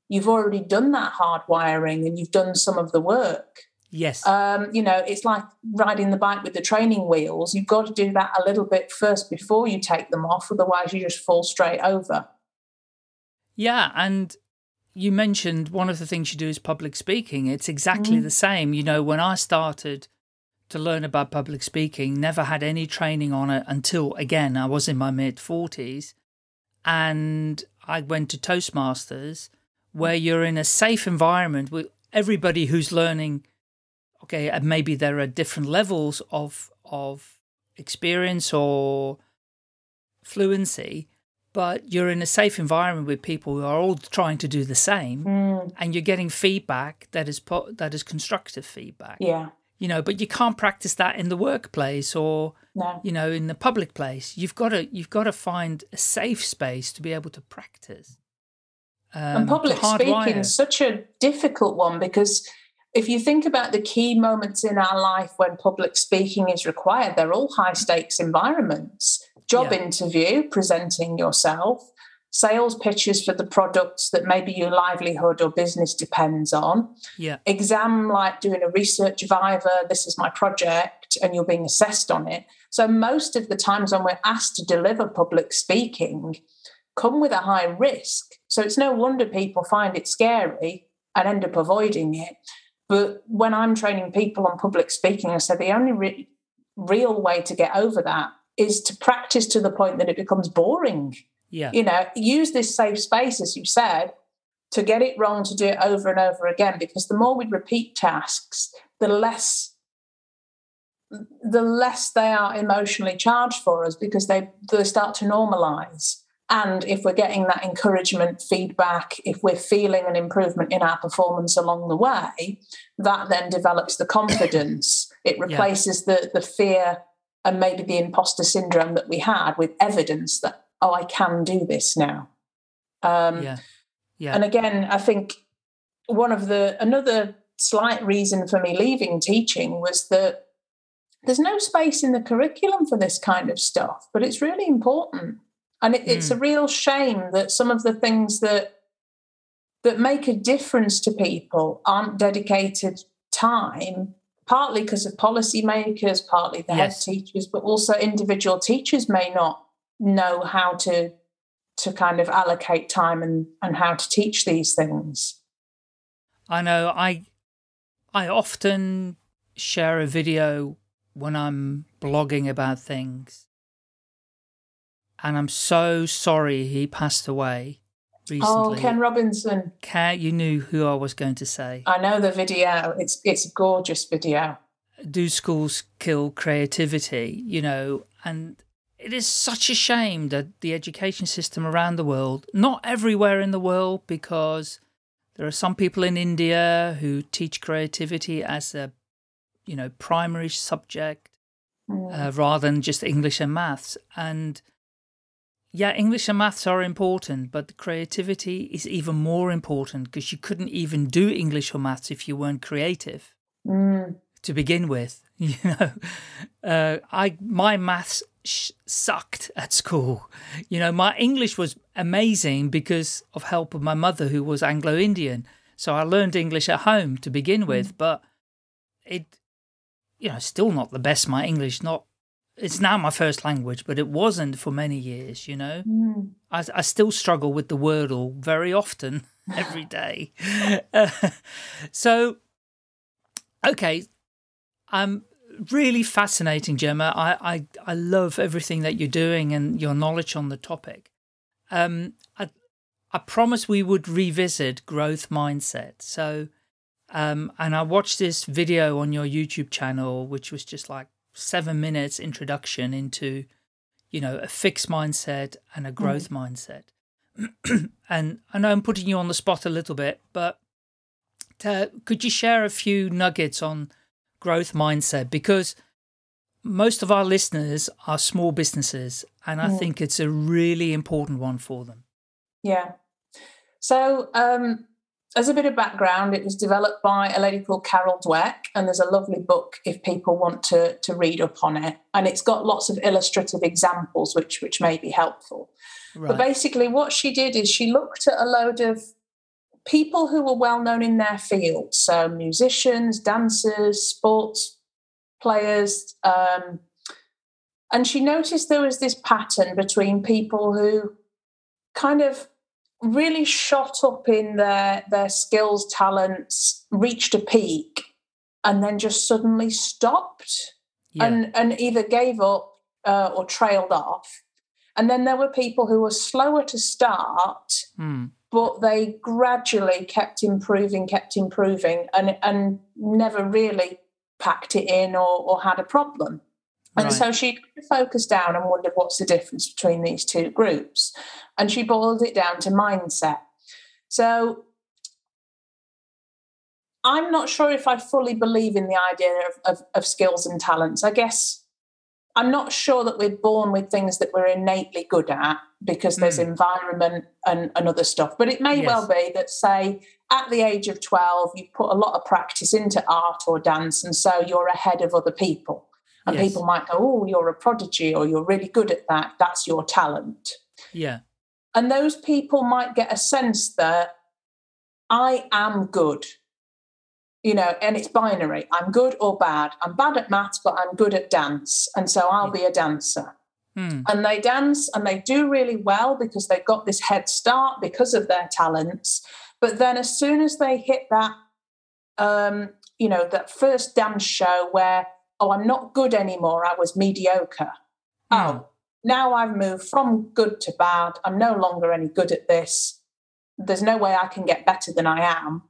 you've already done that hard wiring and you've done some of the work yes um, you know it's like riding the bike with the training wheels you've got to do that a little bit first before you take them off otherwise you just fall straight over yeah and you mentioned one of the things you do is public speaking. It's exactly mm. the same. You know, when I started to learn about public speaking, never had any training on it until, again, I was in my mid 40s. And I went to Toastmasters, where you're in a safe environment with everybody who's learning. Okay, and maybe there are different levels of of experience or fluency, but you're in a safe environment with people who are all trying to do the same mm. and you're getting feedback that is po- that is constructive feedback yeah you know but you can't practice that in the workplace or no. you know in the public place you've got to you've got to find a safe space to be able to practice um, and public speaking is such a difficult one because if you think about the key moments in our life when public speaking is required they're all high stakes environments job yeah. interview, presenting yourself, sales pitches for the products that maybe your livelihood or business depends on. Yeah. Exam like doing a research viva, this is my project, and you're being assessed on it. So most of the times when we're asked to deliver public speaking, come with a high risk. So it's no wonder people find it scary and end up avoiding it. But when I'm training people on public speaking, I say the only re- real way to get over that is to practice to the point that it becomes boring. Yeah. You know, use this safe space, as you said, to get it wrong, to do it over and over again, because the more we repeat tasks, the less the less they are emotionally charged for us because they they start to normalize. And if we're getting that encouragement, feedback, if we're feeling an improvement in our performance along the way, that then develops the confidence. It replaces yeah. the the fear and maybe the imposter syndrome that we had with evidence that oh i can do this now um, yeah. Yeah. and again i think one of the another slight reason for me leaving teaching was that there's no space in the curriculum for this kind of stuff but it's really important and it, mm. it's a hmm. real shame that some of the things that that make a difference to people aren't dedicated time partly because of policymakers, partly the yes. head teachers, but also individual teachers may not know how to to kind of allocate time and and how to teach these things. I know I I often share a video when I'm blogging about things. And I'm so sorry he passed away oh, recently. Oh, Ken Robinson. Ken, you knew who I was going to say. I know the video. It's it's a gorgeous video. Do schools kill creativity? You know, and it is such a shame that the education system around the world, not everywhere in the world, because there are some people in India who teach creativity as a, you know, primary subject mm. uh, rather than just English and maths, and yeah, English and maths are important, but creativity is even more important because you couldn't even do English or maths if you weren't creative Mm. to begin with. You know, uh, I my maths sh- sucked at school. You know, my English was amazing because of help of my mother, who was Anglo-Indian. So I learned English at home to begin with, but it, you know, still not the best. My English, not it's now my first language, but it wasn't for many years. You know, Mm. I, I still struggle with the Wordle very often, every day. Uh, so, okay, um, really fascinating, Gemma. I, I I love everything that you're doing and your knowledge on the topic. Um, I I promised we would revisit growth mindset. So, um, and I watched this video on your YouTube channel, which was just like seven minutes introduction into you know, a fixed mindset and a growth mindset. and I know I'm putting you on the spot a little bit, but to, could you share a few nuggets on growth mindset? Because most of our listeners are small businesses, and I Mm. think it's a really important one for them. Yeah. So, um, as a bit of background, it was developed by a lady called Carol Dweck, and there's a lovely book if people want to to read up on it. And it's got lots of illustrative examples, which which may be helpful. But basically, what she did is she looked at a load of people who were well known in their field, so musicians, dancers, sports players, um, and she noticed there was this pattern between people who kind of really shot up in their their skills, talents, reached a peak, and then just suddenly stopped yeah. and and either gave up uh, or trailed off. And then there were people who were slower to start, Hmm. But they gradually kept improving, kept improving, and and never really packed it in or, or had a problem. And Right. so she focused down and wondered what's the difference between these two groups. And she boiled it down to mindset. So I'm not sure if I fully believe in the idea of, of, of skills and talents. I guess I'm not sure that we're born with things that we're innately good at because there's Mm. environment and, and other stuff. But it may Yes. well be that, say, at the age of 12, you put a lot of practice into art or dance, and so you're ahead of other people. And Yes. people might go, Oh, you're a prodigy, or you're really good at that. That's your talent. Yeah. And those people might get a sense that I am good. You know, and it's binary. I'm good or bad. I'm bad at maths, but I'm good at dance. And so I'll be a dancer. Hmm. And they dance and they do really well because they've got this head start because of their talents. But then as soon as they hit that, um, you know, that first dance show where, oh, I'm not good anymore, I was mediocre. Hmm. Oh, now I've moved from good to bad. I'm no longer any good at this. There's no way I can get better than I am.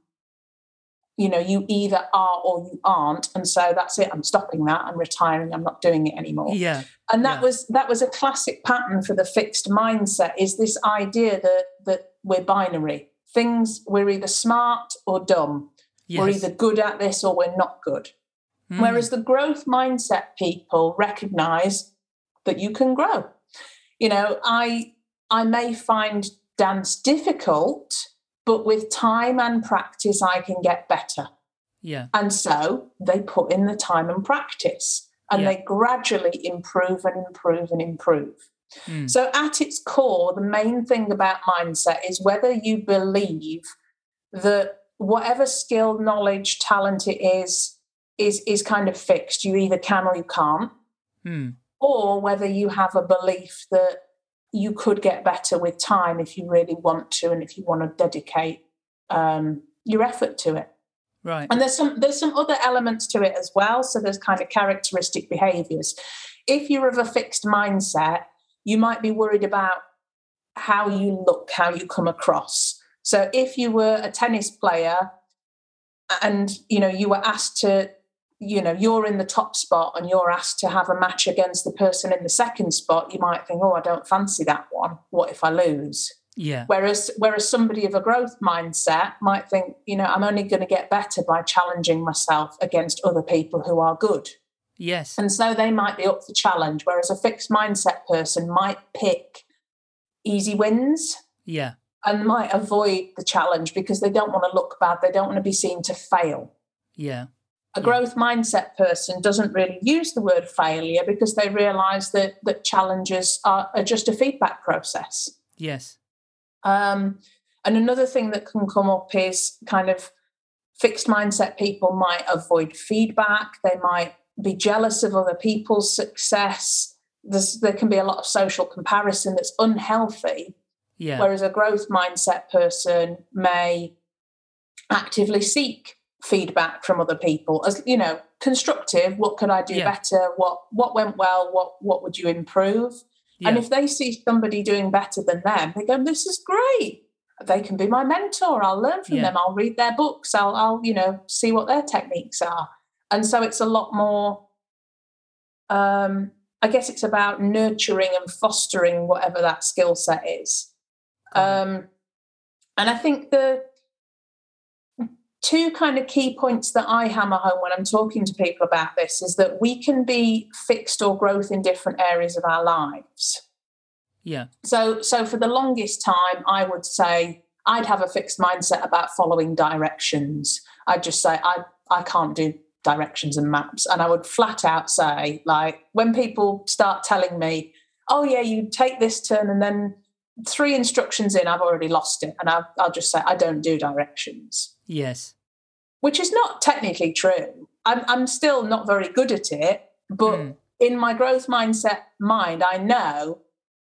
You know, you either are or you aren't. And so that's it. I'm stopping that. I'm retiring. I'm not doing it anymore. Yeah. And that Yeah. was that was a classic pattern for the fixed mindset is this idea that that we're binary. Things we're either smart or dumb. We're either good at this or we're not good. Hmm. Whereas the growth mindset people recognize that you can grow. You know, I I may find dance difficult, but with time and practice, I can get better. Yeah. And so they put in the time and practice and Yeah. they gradually improve and improve and improve. Hmm. So, at its core, the main thing about mindset is whether you believe that whatever skill, knowledge, talent it is, is, is kind of fixed. You either can or you can't, Hmm. or whether you have a belief that you could get better with time if you really want to and if you want to dedicate um, your effort to it. Right. And there's some there's some other elements to it as well. So there's kind of characteristic behaviors. If you're of a fixed mindset, you might be worried about how you look, how you come across. So if you were a tennis player and you know you were asked to you know you're in the top spot and you're asked to have a match against the person in the second spot you might think oh i don't fancy that one what if i lose Yeah. Whereas, whereas somebody of a growth mindset might think, you know, I'm only going to get better by challenging myself against other people who are good. Yes. And so they might be up for challenge. Whereas a fixed mindset person might pick easy wins Yeah. and might avoid the challenge because they don't want to look bad. They don't want to be seen to fail. Yeah. A growth mindset person doesn't really use the word failure because they realize that that challenges are, are just a feedback process. Yes. Um, and another thing that can come up is kind of fixed mindset people might avoid feedback. They might be jealous of other people's success. There's, there can be a lot of social comparison that's unhealthy. Yeah. Whereas a growth mindset person may actively seek feedback from other people as you know constructive what could i do Yeah. better what what went well what what would you improve yeah. and if they see somebody doing better than them, they go, "This is great. They can be my mentor. I'll learn from Yeah. them. I'll read their books. I'll, I'll, you know, see what their techniques are." And so it's a lot more. Um, I guess it's about nurturing and fostering whatever that skill set is. Um, and I think the two kind of key points that I hammer home when I'm talking to people about this is that we can be fixed or growth in different areas of our lives. yeah. So, so for the longest time, I would say I'd have a fixed mindset about following directions. I'd just say I I can't do directions and maps, and I would flat out say like when people start telling me, "Oh yeah, you take this turn," and then three instructions in, I've already lost it, and I'll, I'll just say I don't do directions Yes. Which is not technically true. I'm, I'm still not very good at it, but Mm. in my growth mindset mind, I know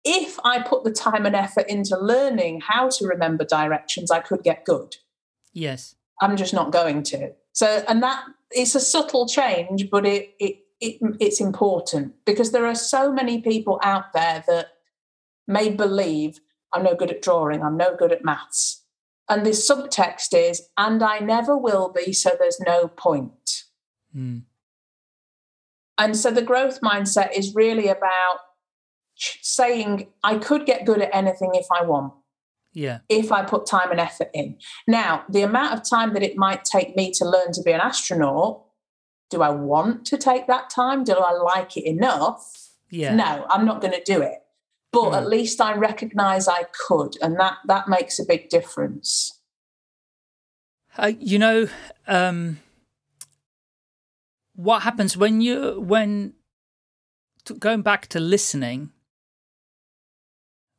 if I put the time and effort into learning how to remember directions, I could get good. Yes. I'm just not going to. So, and that it's a subtle change, but it, it, it it's important because there are so many people out there that may believe I'm no good at drawing, I'm no good at maths. And the subtext is, and I never will be, so there's no point. Mm. And so the growth mindset is really about saying, I could get good at anything if I want, Yeah. if I put time and effort in. Now, the amount of time that it might take me to learn to be an astronaut, do I want to take that time? Do I like it enough? Yeah. No, I'm not going to do it. But Hmm. at least I recognize I could, and that that makes a big difference. Uh, you know, um, what happens when you when to, going back to listening?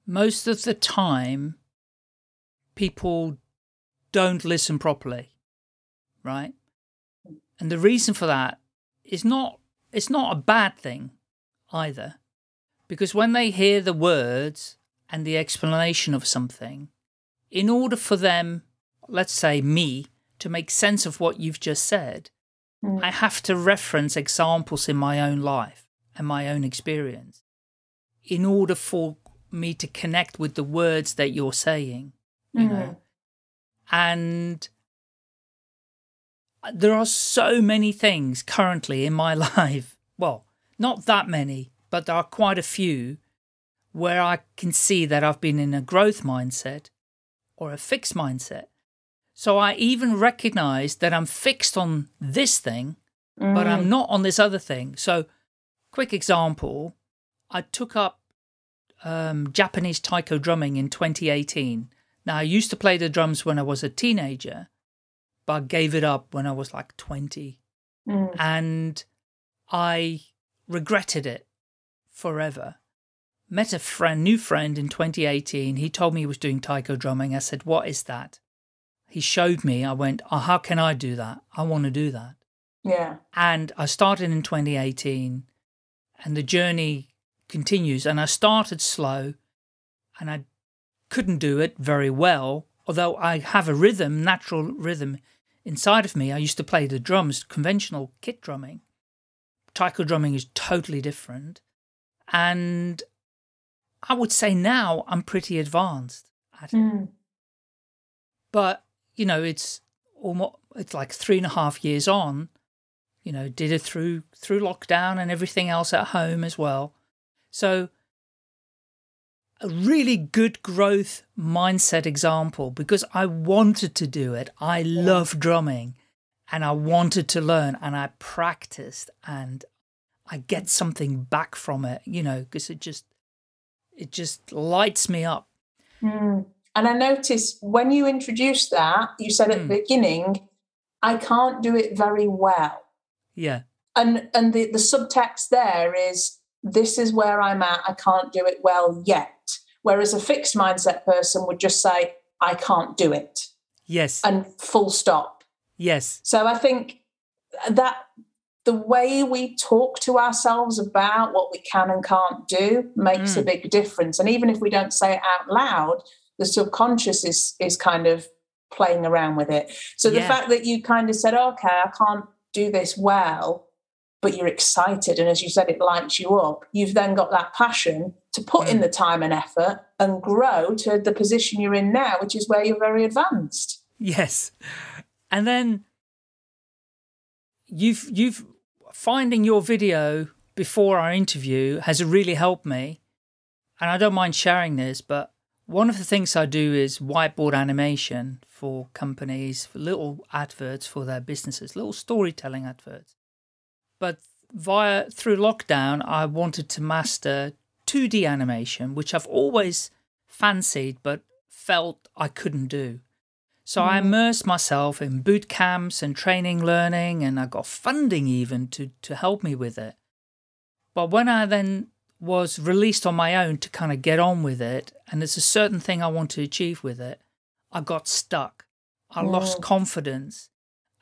Most of the time, people don't listen properly, right? And the reason for that is not it's not a bad thing either, because when they hear the words and the explanation of something, in order for them let's say me, to make sense of what you've just said, Mm. I have to reference examples in my own life and my own experience in order for me to connect with the words that you're saying, you know. And there are so many things currently in my life. Well, not that many, but there are quite a few where I can see that I've been in a growth mindset or a fixed mindset. So I even recognize that I'm fixed on this thing, but I'm not on this other thing. So, quick example I took up um, Japanese taiko drumming in 2018. Now, I used to play the drums when I was a teenager, but I gave it up when I was like 20. Mm. And I regretted it forever. Met a friend, new friend in 2018. He told me he was doing taiko drumming. I said, What is that? He showed me. I went, Oh, how can I do that? I want to do that. Yeah. And I started in 2018, and the journey continues. And I started slow, and I couldn't do it very well, although I have a rhythm, natural rhythm inside of me. I used to play the drums, conventional kit drumming. Taiko drumming is totally different. And I would say now I'm pretty advanced at it. Mm. But, you know, it's almost it's like three and a half years on. You know, did it through through lockdown and everything else at home as well. So a really good growth mindset example because I wanted to do it. I love drumming and I wanted to learn and I practiced and I get something back from it, you know, because it just it just lights me up. Mm. And I noticed when you introduced that, you said at mm. the beginning, I can't do it very well. Yeah. And and the, the subtext there is this is where I'm at, I can't do it well yet. Whereas a fixed mindset person would just say, I can't do it. Yes. And full stop. Yes. So I think that the way we talk to ourselves about what we can and can't do makes mm. a big difference. And even if we don't say it out loud, the subconscious is is kind of playing around with it. So yeah. the fact that you kind of said, okay, I can't do this well, but you're excited. And as you said, it lights you up. You've then got that passion to put mm. in the time and effort and grow to the position you're in now, which is where you're very advanced. Yes. And then you've you've finding your video before our interview has really helped me. And I don't mind sharing this, but one of the things I do is whiteboard animation for companies, for little adverts for their businesses, little storytelling adverts. But via through lockdown, I wanted to master 2D animation, which I've always fancied but felt I couldn't do. So. I mm-hmm. immersed myself in boot camps and training learning, and I got funding even to, to help me with it. But when I then was released on my own to kind of get on with it, and there's a certain thing I want to achieve with it, I got stuck. I lost confidence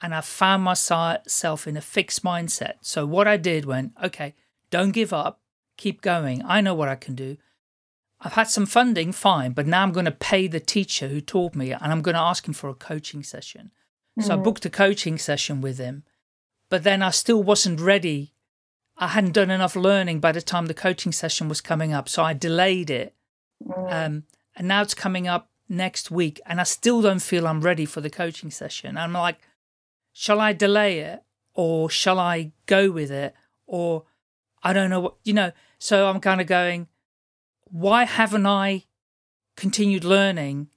and I found myself in a fixed mindset. So what I did went, okay, don't give up, keep going. I know what I can do. I've had some funding, fine, but now I'm going to pay the teacher who taught me and I'm going to ask him for a coaching session. Mm. So I mm. booked a coaching session with him, but then I still wasn't ready. I hadn't done enough learning by the time the coaching session was coming up. So I delayed it. Mm. Um, and now it's coming up next week and I still don't feel I'm ready for the coaching session. I'm like, shall I delay it or shall I go with it? Or I don't know what, you know. So I'm kind of going, why haven't I continued learning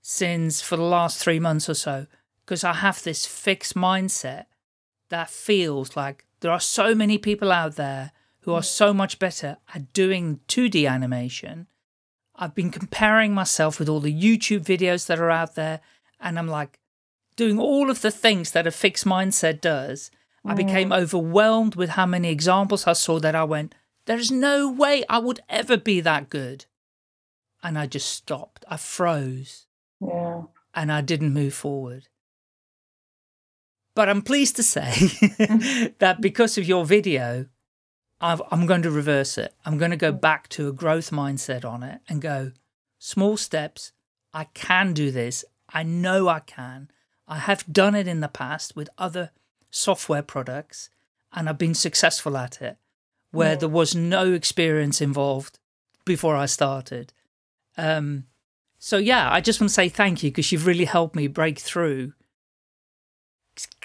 since for the last three months or so? Because I have this fixed mindset that feels like there are so many people out there who are so much better at doing 2D animation. I've been comparing myself with all the YouTube videos that are out there, and I'm like doing all of the things that a fixed mindset does. I became mm. overwhelmed with how many examples I saw that I went, there's no way I would ever be that good. And I just stopped. I froze. Yeah. And I didn't move forward. But I'm pleased to say mm-hmm. that because of your video, i am going to reverse it. I'm going to go mm-hmm. back to a growth mindset on it and go, small steps. I can do this. I know I can. I have done it in the past with other software products and I've been successful at it where there was no experience involved before I started. Um, so yeah, I just want to say thank you because you've really helped me break through.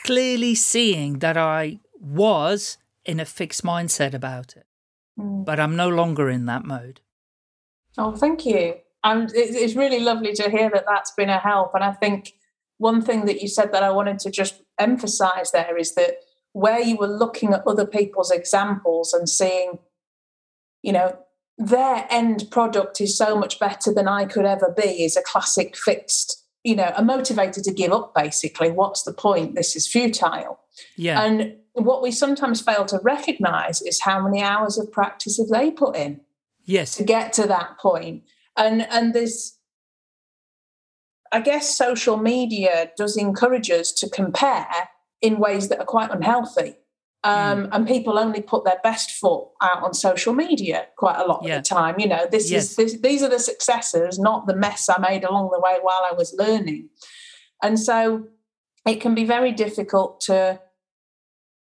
Clearly seeing that I was in a fixed mindset about it, mm. but I'm no longer in that mode. Oh, thank you. Um, it's really lovely to hear that that's been a help. And I think one thing that you said that I wanted to just emphasize there is that where you were looking at other people's examples and seeing, you know, their end product is so much better than I could ever be is a classic fixed, you know, a motivator to give up basically. What's the point? This is futile. Yeah. And what we sometimes fail to recognize is how many hours of practice have they put in? Yes. To get to that point. And and there's I guess social media does encourage us to compare in ways that are quite unhealthy. Um, mm. And people only put their best foot out on social media quite a lot yeah. of the time. You know, this yes. is this, these are the successes, not the mess I made along the way while I was learning. And so it can be very difficult to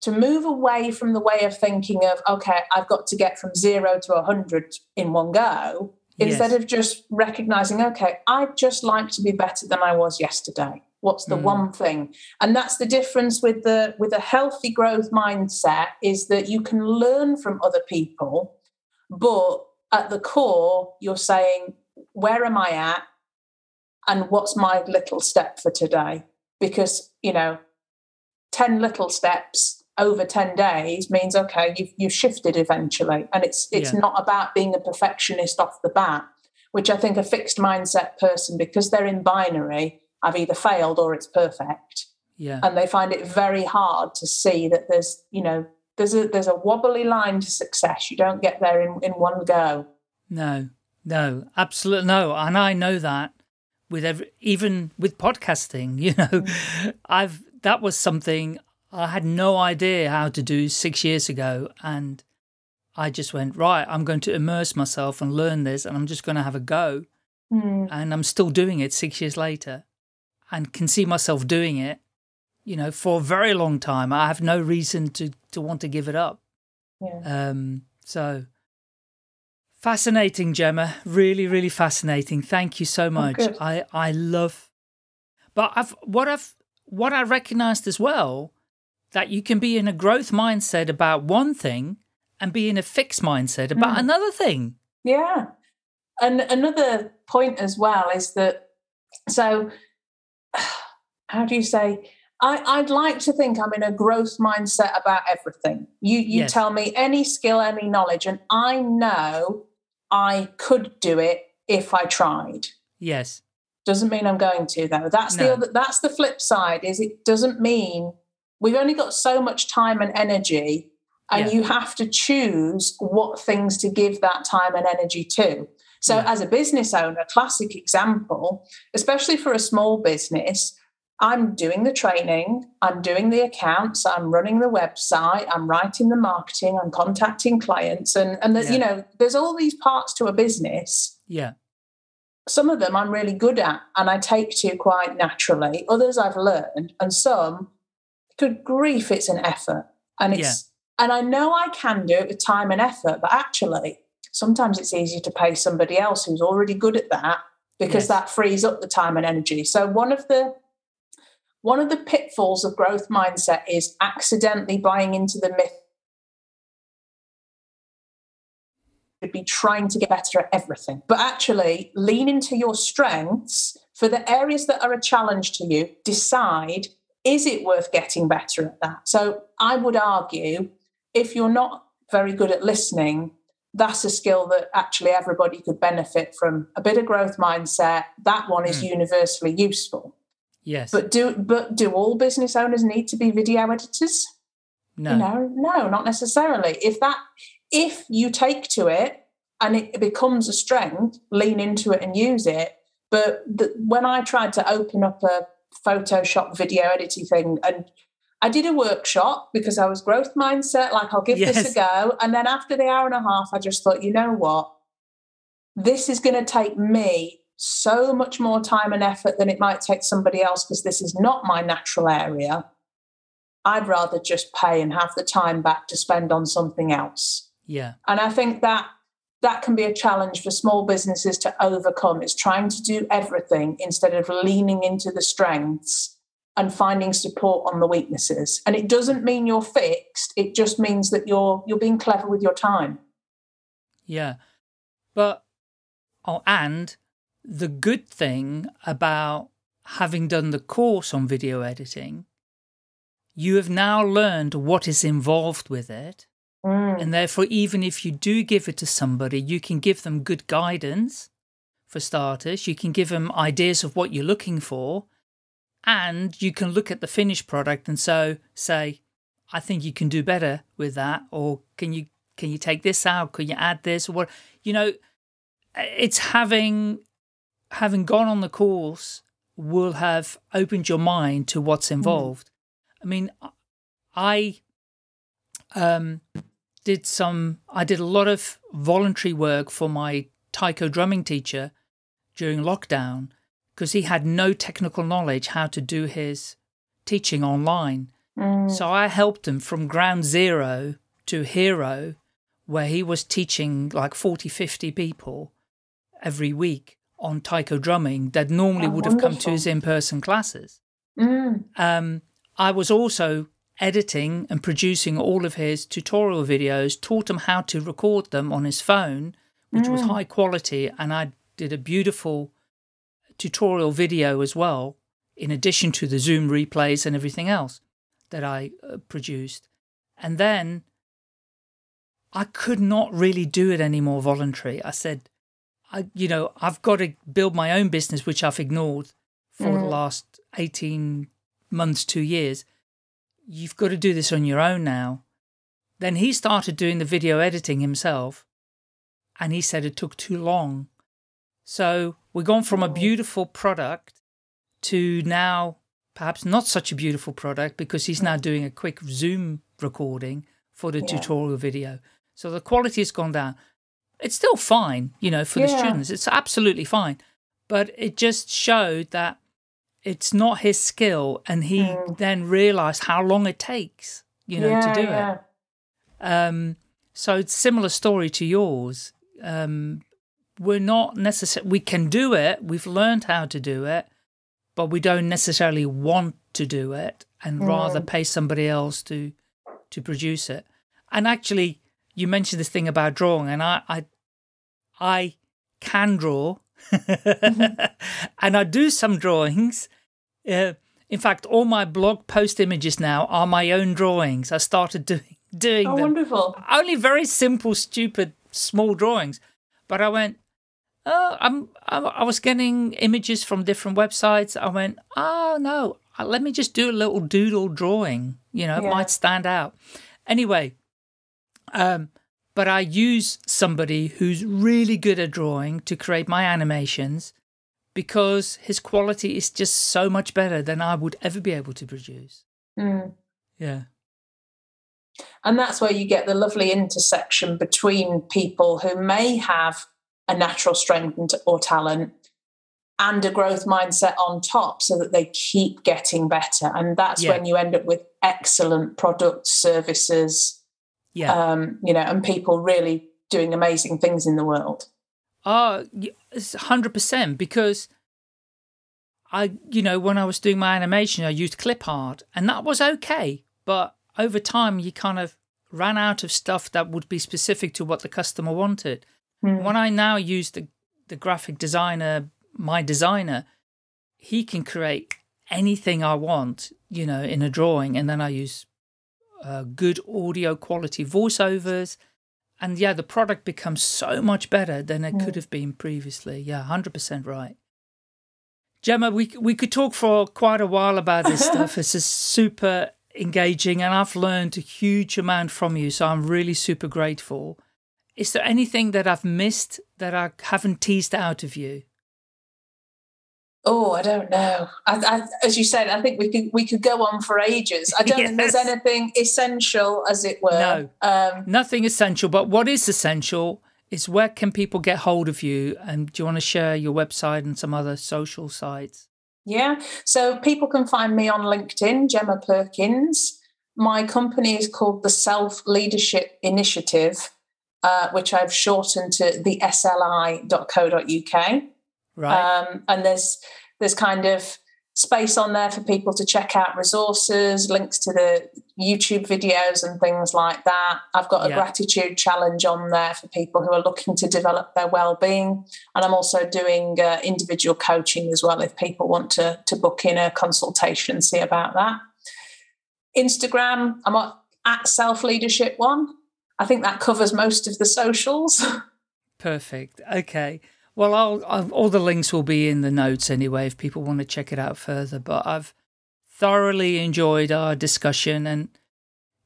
to move away from the way of thinking of okay, I've got to get from zero to a hundred in one go, instead yes. of just recognizing okay, I'd just like to be better than I was yesterday what's the mm. one thing and that's the difference with the with a healthy growth mindset is that you can learn from other people but at the core you're saying where am i at and what's my little step for today because you know 10 little steps over 10 days means okay you've, you've shifted eventually and it's it's Yeah. not about being a perfectionist off the bat which i think a fixed mindset person because they're in binary i've either failed or it's perfect Yeah. and they find it very hard to see that there's you know there's a there's a wobbly line to success you don't get there in, in one go No, no, absolutely no. And I know that with every, even with podcasting, you know, I've, that was something I had no idea how to do six years ago. And I just went, right, I'm going to immerse myself and learn this and I'm just going to have a go. Hmm. And I'm still doing it six years later and can see myself doing it, you know, for a very long time. I have no reason to, to want to give it up. yeah Um, so fascinating, Gemma. Really, really fascinating. Thank you so much. good. I I love. But I've what I've what I recognised as well that you can be in a growth mindset about one thing and be in a fixed mindset about Mm. another thing. Yeah. And another point as well is that, so how do you say? I, I'd like to think I'm in a growth mindset about everything. You you Yes. tell me any skill, any knowledge, and I know I could do it if I tried. Yes. Doesn't mean I'm going to though. That's No. the other, that's the flip side. Is it doesn't mean we've only got so much time and energy, and Yeah. you have to choose what things to give that time and energy to. So, Yeah. as a business owner, classic example, especially for a small business, I'm doing the training, I'm doing the accounts, I'm running the website, I'm writing the marketing, I'm contacting clients, and and that Yeah. you know, there's all these parts to a business Yeah. some of them I'm really good at and I take to quite naturally. Others I've learned, and some, good grief, it's an effort. And it's and I know I can do it with time and effort, but actually, sometimes it's easier to pay somebody else who's already good at that because Yes. that frees up the time and energy. So one of the one of the pitfalls of growth mindset is accidentally buying into the myth should be trying to get better at everything, but actually lean into your strengths for the areas that are a challenge to you. Decide is it worth getting better at that? So I would argue if you're not very good at listening, that's a skill that actually everybody could benefit from. A bit of growth mindset, that one is Mm. universally useful. Yes. But do but do all business owners need to be video editors? no. You know, no, not necessarily. If that if you take to it and it becomes a strength, lean into it and use it. But the, when I tried to open up a Photoshop video editing thing, and I did a workshop because I was growth mindset, like I'll give this a go. And then after the hour and a half, I just thought, you know what? This is going to take me so much more time and effort than it might take somebody else because this is not my natural area. I'd rather just pay and have the time back to spend on something else. Yeah. And I think that that can be a challenge for small businesses to overcome is trying to do everything instead of leaning into the strengths and finding support on the weaknesses. And it doesn't mean you're fixed, it just means that you're you're being clever with your time. Yeah. But, oh, and the good thing about having done the course on video editing, you have now learned what is involved with it. Mm. And therefore, even if you do give it to somebody, you can give them good guidance for starters. You can give them ideas of what you're looking for. And you can look at the finished product and so say, I think you can do better with that. Or can you can you take this out? Can you add this? Or what you know, it's having having gone on the course will have opened your mind to what's involved. I mean, I um did some I did a lot of voluntary work for my taiko drumming teacher during lockdown because he had no technical knowledge how to do his teaching online. Mm. So I helped him from ground zero to hero where he was teaching like 40 50 people every week on taiko drumming that normally Oh, would have come to his in-person classes. Mm. Um, I was also editing and producing all of his tutorial videos, taught him how to record them on his phone, which was Mm. high quality, and I did a beautiful tutorial video as well, in addition to the Zoom replays and everything else that I uh, produced. And then I could not really do it anymore voluntary. I said, I, you know, I've got to build my own business, which I've ignored for mm. the last 18 months, two years. You've got to do this on your own now. Then he started doing the video editing himself, and he said it took too long. So we've gone from a beautiful product to now perhaps not such a beautiful product because he's now doing a quick Zoom recording for the yeah. tutorial video. So the quality has gone down. It's still fine, you know, for yeah. the students. It's absolutely fine. But it just showed that it's not his skill. And he mm. then realized how long it takes, you know, yeah, to do it. Um, so it's similar story to yours. Um, we're not necessarily, we can do it. We've learned how to do it, but we don't necessarily want to do it and mm. rather pay somebody else to, to produce it. And actually, you mentioned this thing about drawing, and I, I, I can draw, and I do some drawings. Uh, in fact, all my blog post images now are my own drawings. I started doing doing oh, them. wonderful! Only very simple, stupid, small drawings, but I went. Oh, I'm. I was getting images from different websites. I went. Oh no! Uh, let me just do a little doodle drawing. You know, it might stand out. Anyway, um, but I use somebody who's really good at drawing to create my animations because his quality is just so much better than I would ever be able to produce. Mm. Yeah. And that's where you get the lovely intersection between people who may have a natural strength or talent and a growth mindset on top so that they keep getting better. And that's yeah. when you end up with excellent products, services, yeah. Um, you know, and people really doing amazing things in the world. oh 100% Because I, you know, when I was doing my animation, I used clip art, and that was okay. But over time, you kind of ran out of stuff that would be specific to what the customer wanted. Mm. When I now use the the graphic designer, my designer, he can create anything I want, you know, in a drawing, and then I use uh, good audio quality voiceovers. And yeah, the product becomes so much better than it mm. could have been previously. Yeah, 100% right. Gemma, we, we could talk for quite a while about this stuff. This is super engaging, and I've learned a huge amount from you. So I'm really super grateful. Is there anything that I've missed that I haven't teased out of you? Oh, I don't know. I, I, as you said, I think we could we could go on for ages. I don't yes. think there's anything essential, as it were. No, um, nothing essential. But what is essential is where can people get hold of you? And do you want to share your website and some other social sites? Yeah, so people can find me on LinkedIn, Gemma Perkins. My company is called the Self Leadership Initiative, uh, which I've shortened to the SLI.co.uk. Right. Um, and there's there's kind of space on there for people to check out resources, links to the YouTube videos and things like that. I've got a yeah. gratitude challenge on there for people who are looking to develop their well-being, and I'm also doing uh, individual coaching as well if people want to to book in a consultation and see about that. Instagram, I'm at, Self Leadership One. I think that covers most of the socials. Perfect. Okay. Well, I'll, I'll, all the links will be in the notes anyway if people want to check it out further. But I've thoroughly enjoyed our discussion, and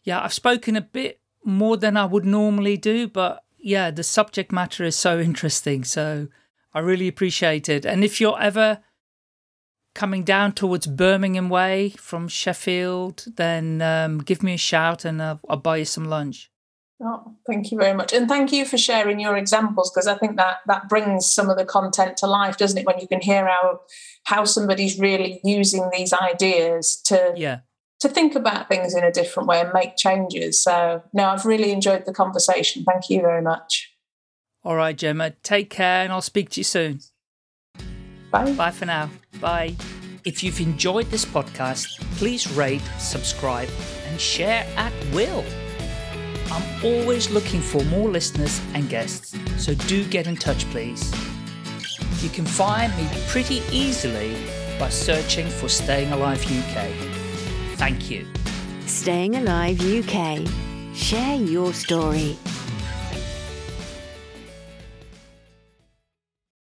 yeah, I've spoken a bit more than I would normally do, but yeah, the subject matter is so interesting. So I really appreciate it. And if you're ever coming down towards Birmingham Way from Sheffield, then um, give me a shout and I'll, I'll buy you some lunch. Oh, thank you very much, and thank you for sharing your examples because I think that that brings some of the content to life, doesn't it? When you can hear how how somebody's really using these ideas to yeah to think about things in a different way and make changes. So, no, I've really enjoyed the conversation. Thank you very much. All right, Gemma, take care, and I'll speak to you soon. Bye. Bye for now. Bye. If you've enjoyed this podcast, please rate, subscribe, and share at will. I'm always looking for more listeners and guests, so do get in touch, please. You can find me pretty easily by searching for Staying Alive UK. Thank you. Staying Alive UK Share your story.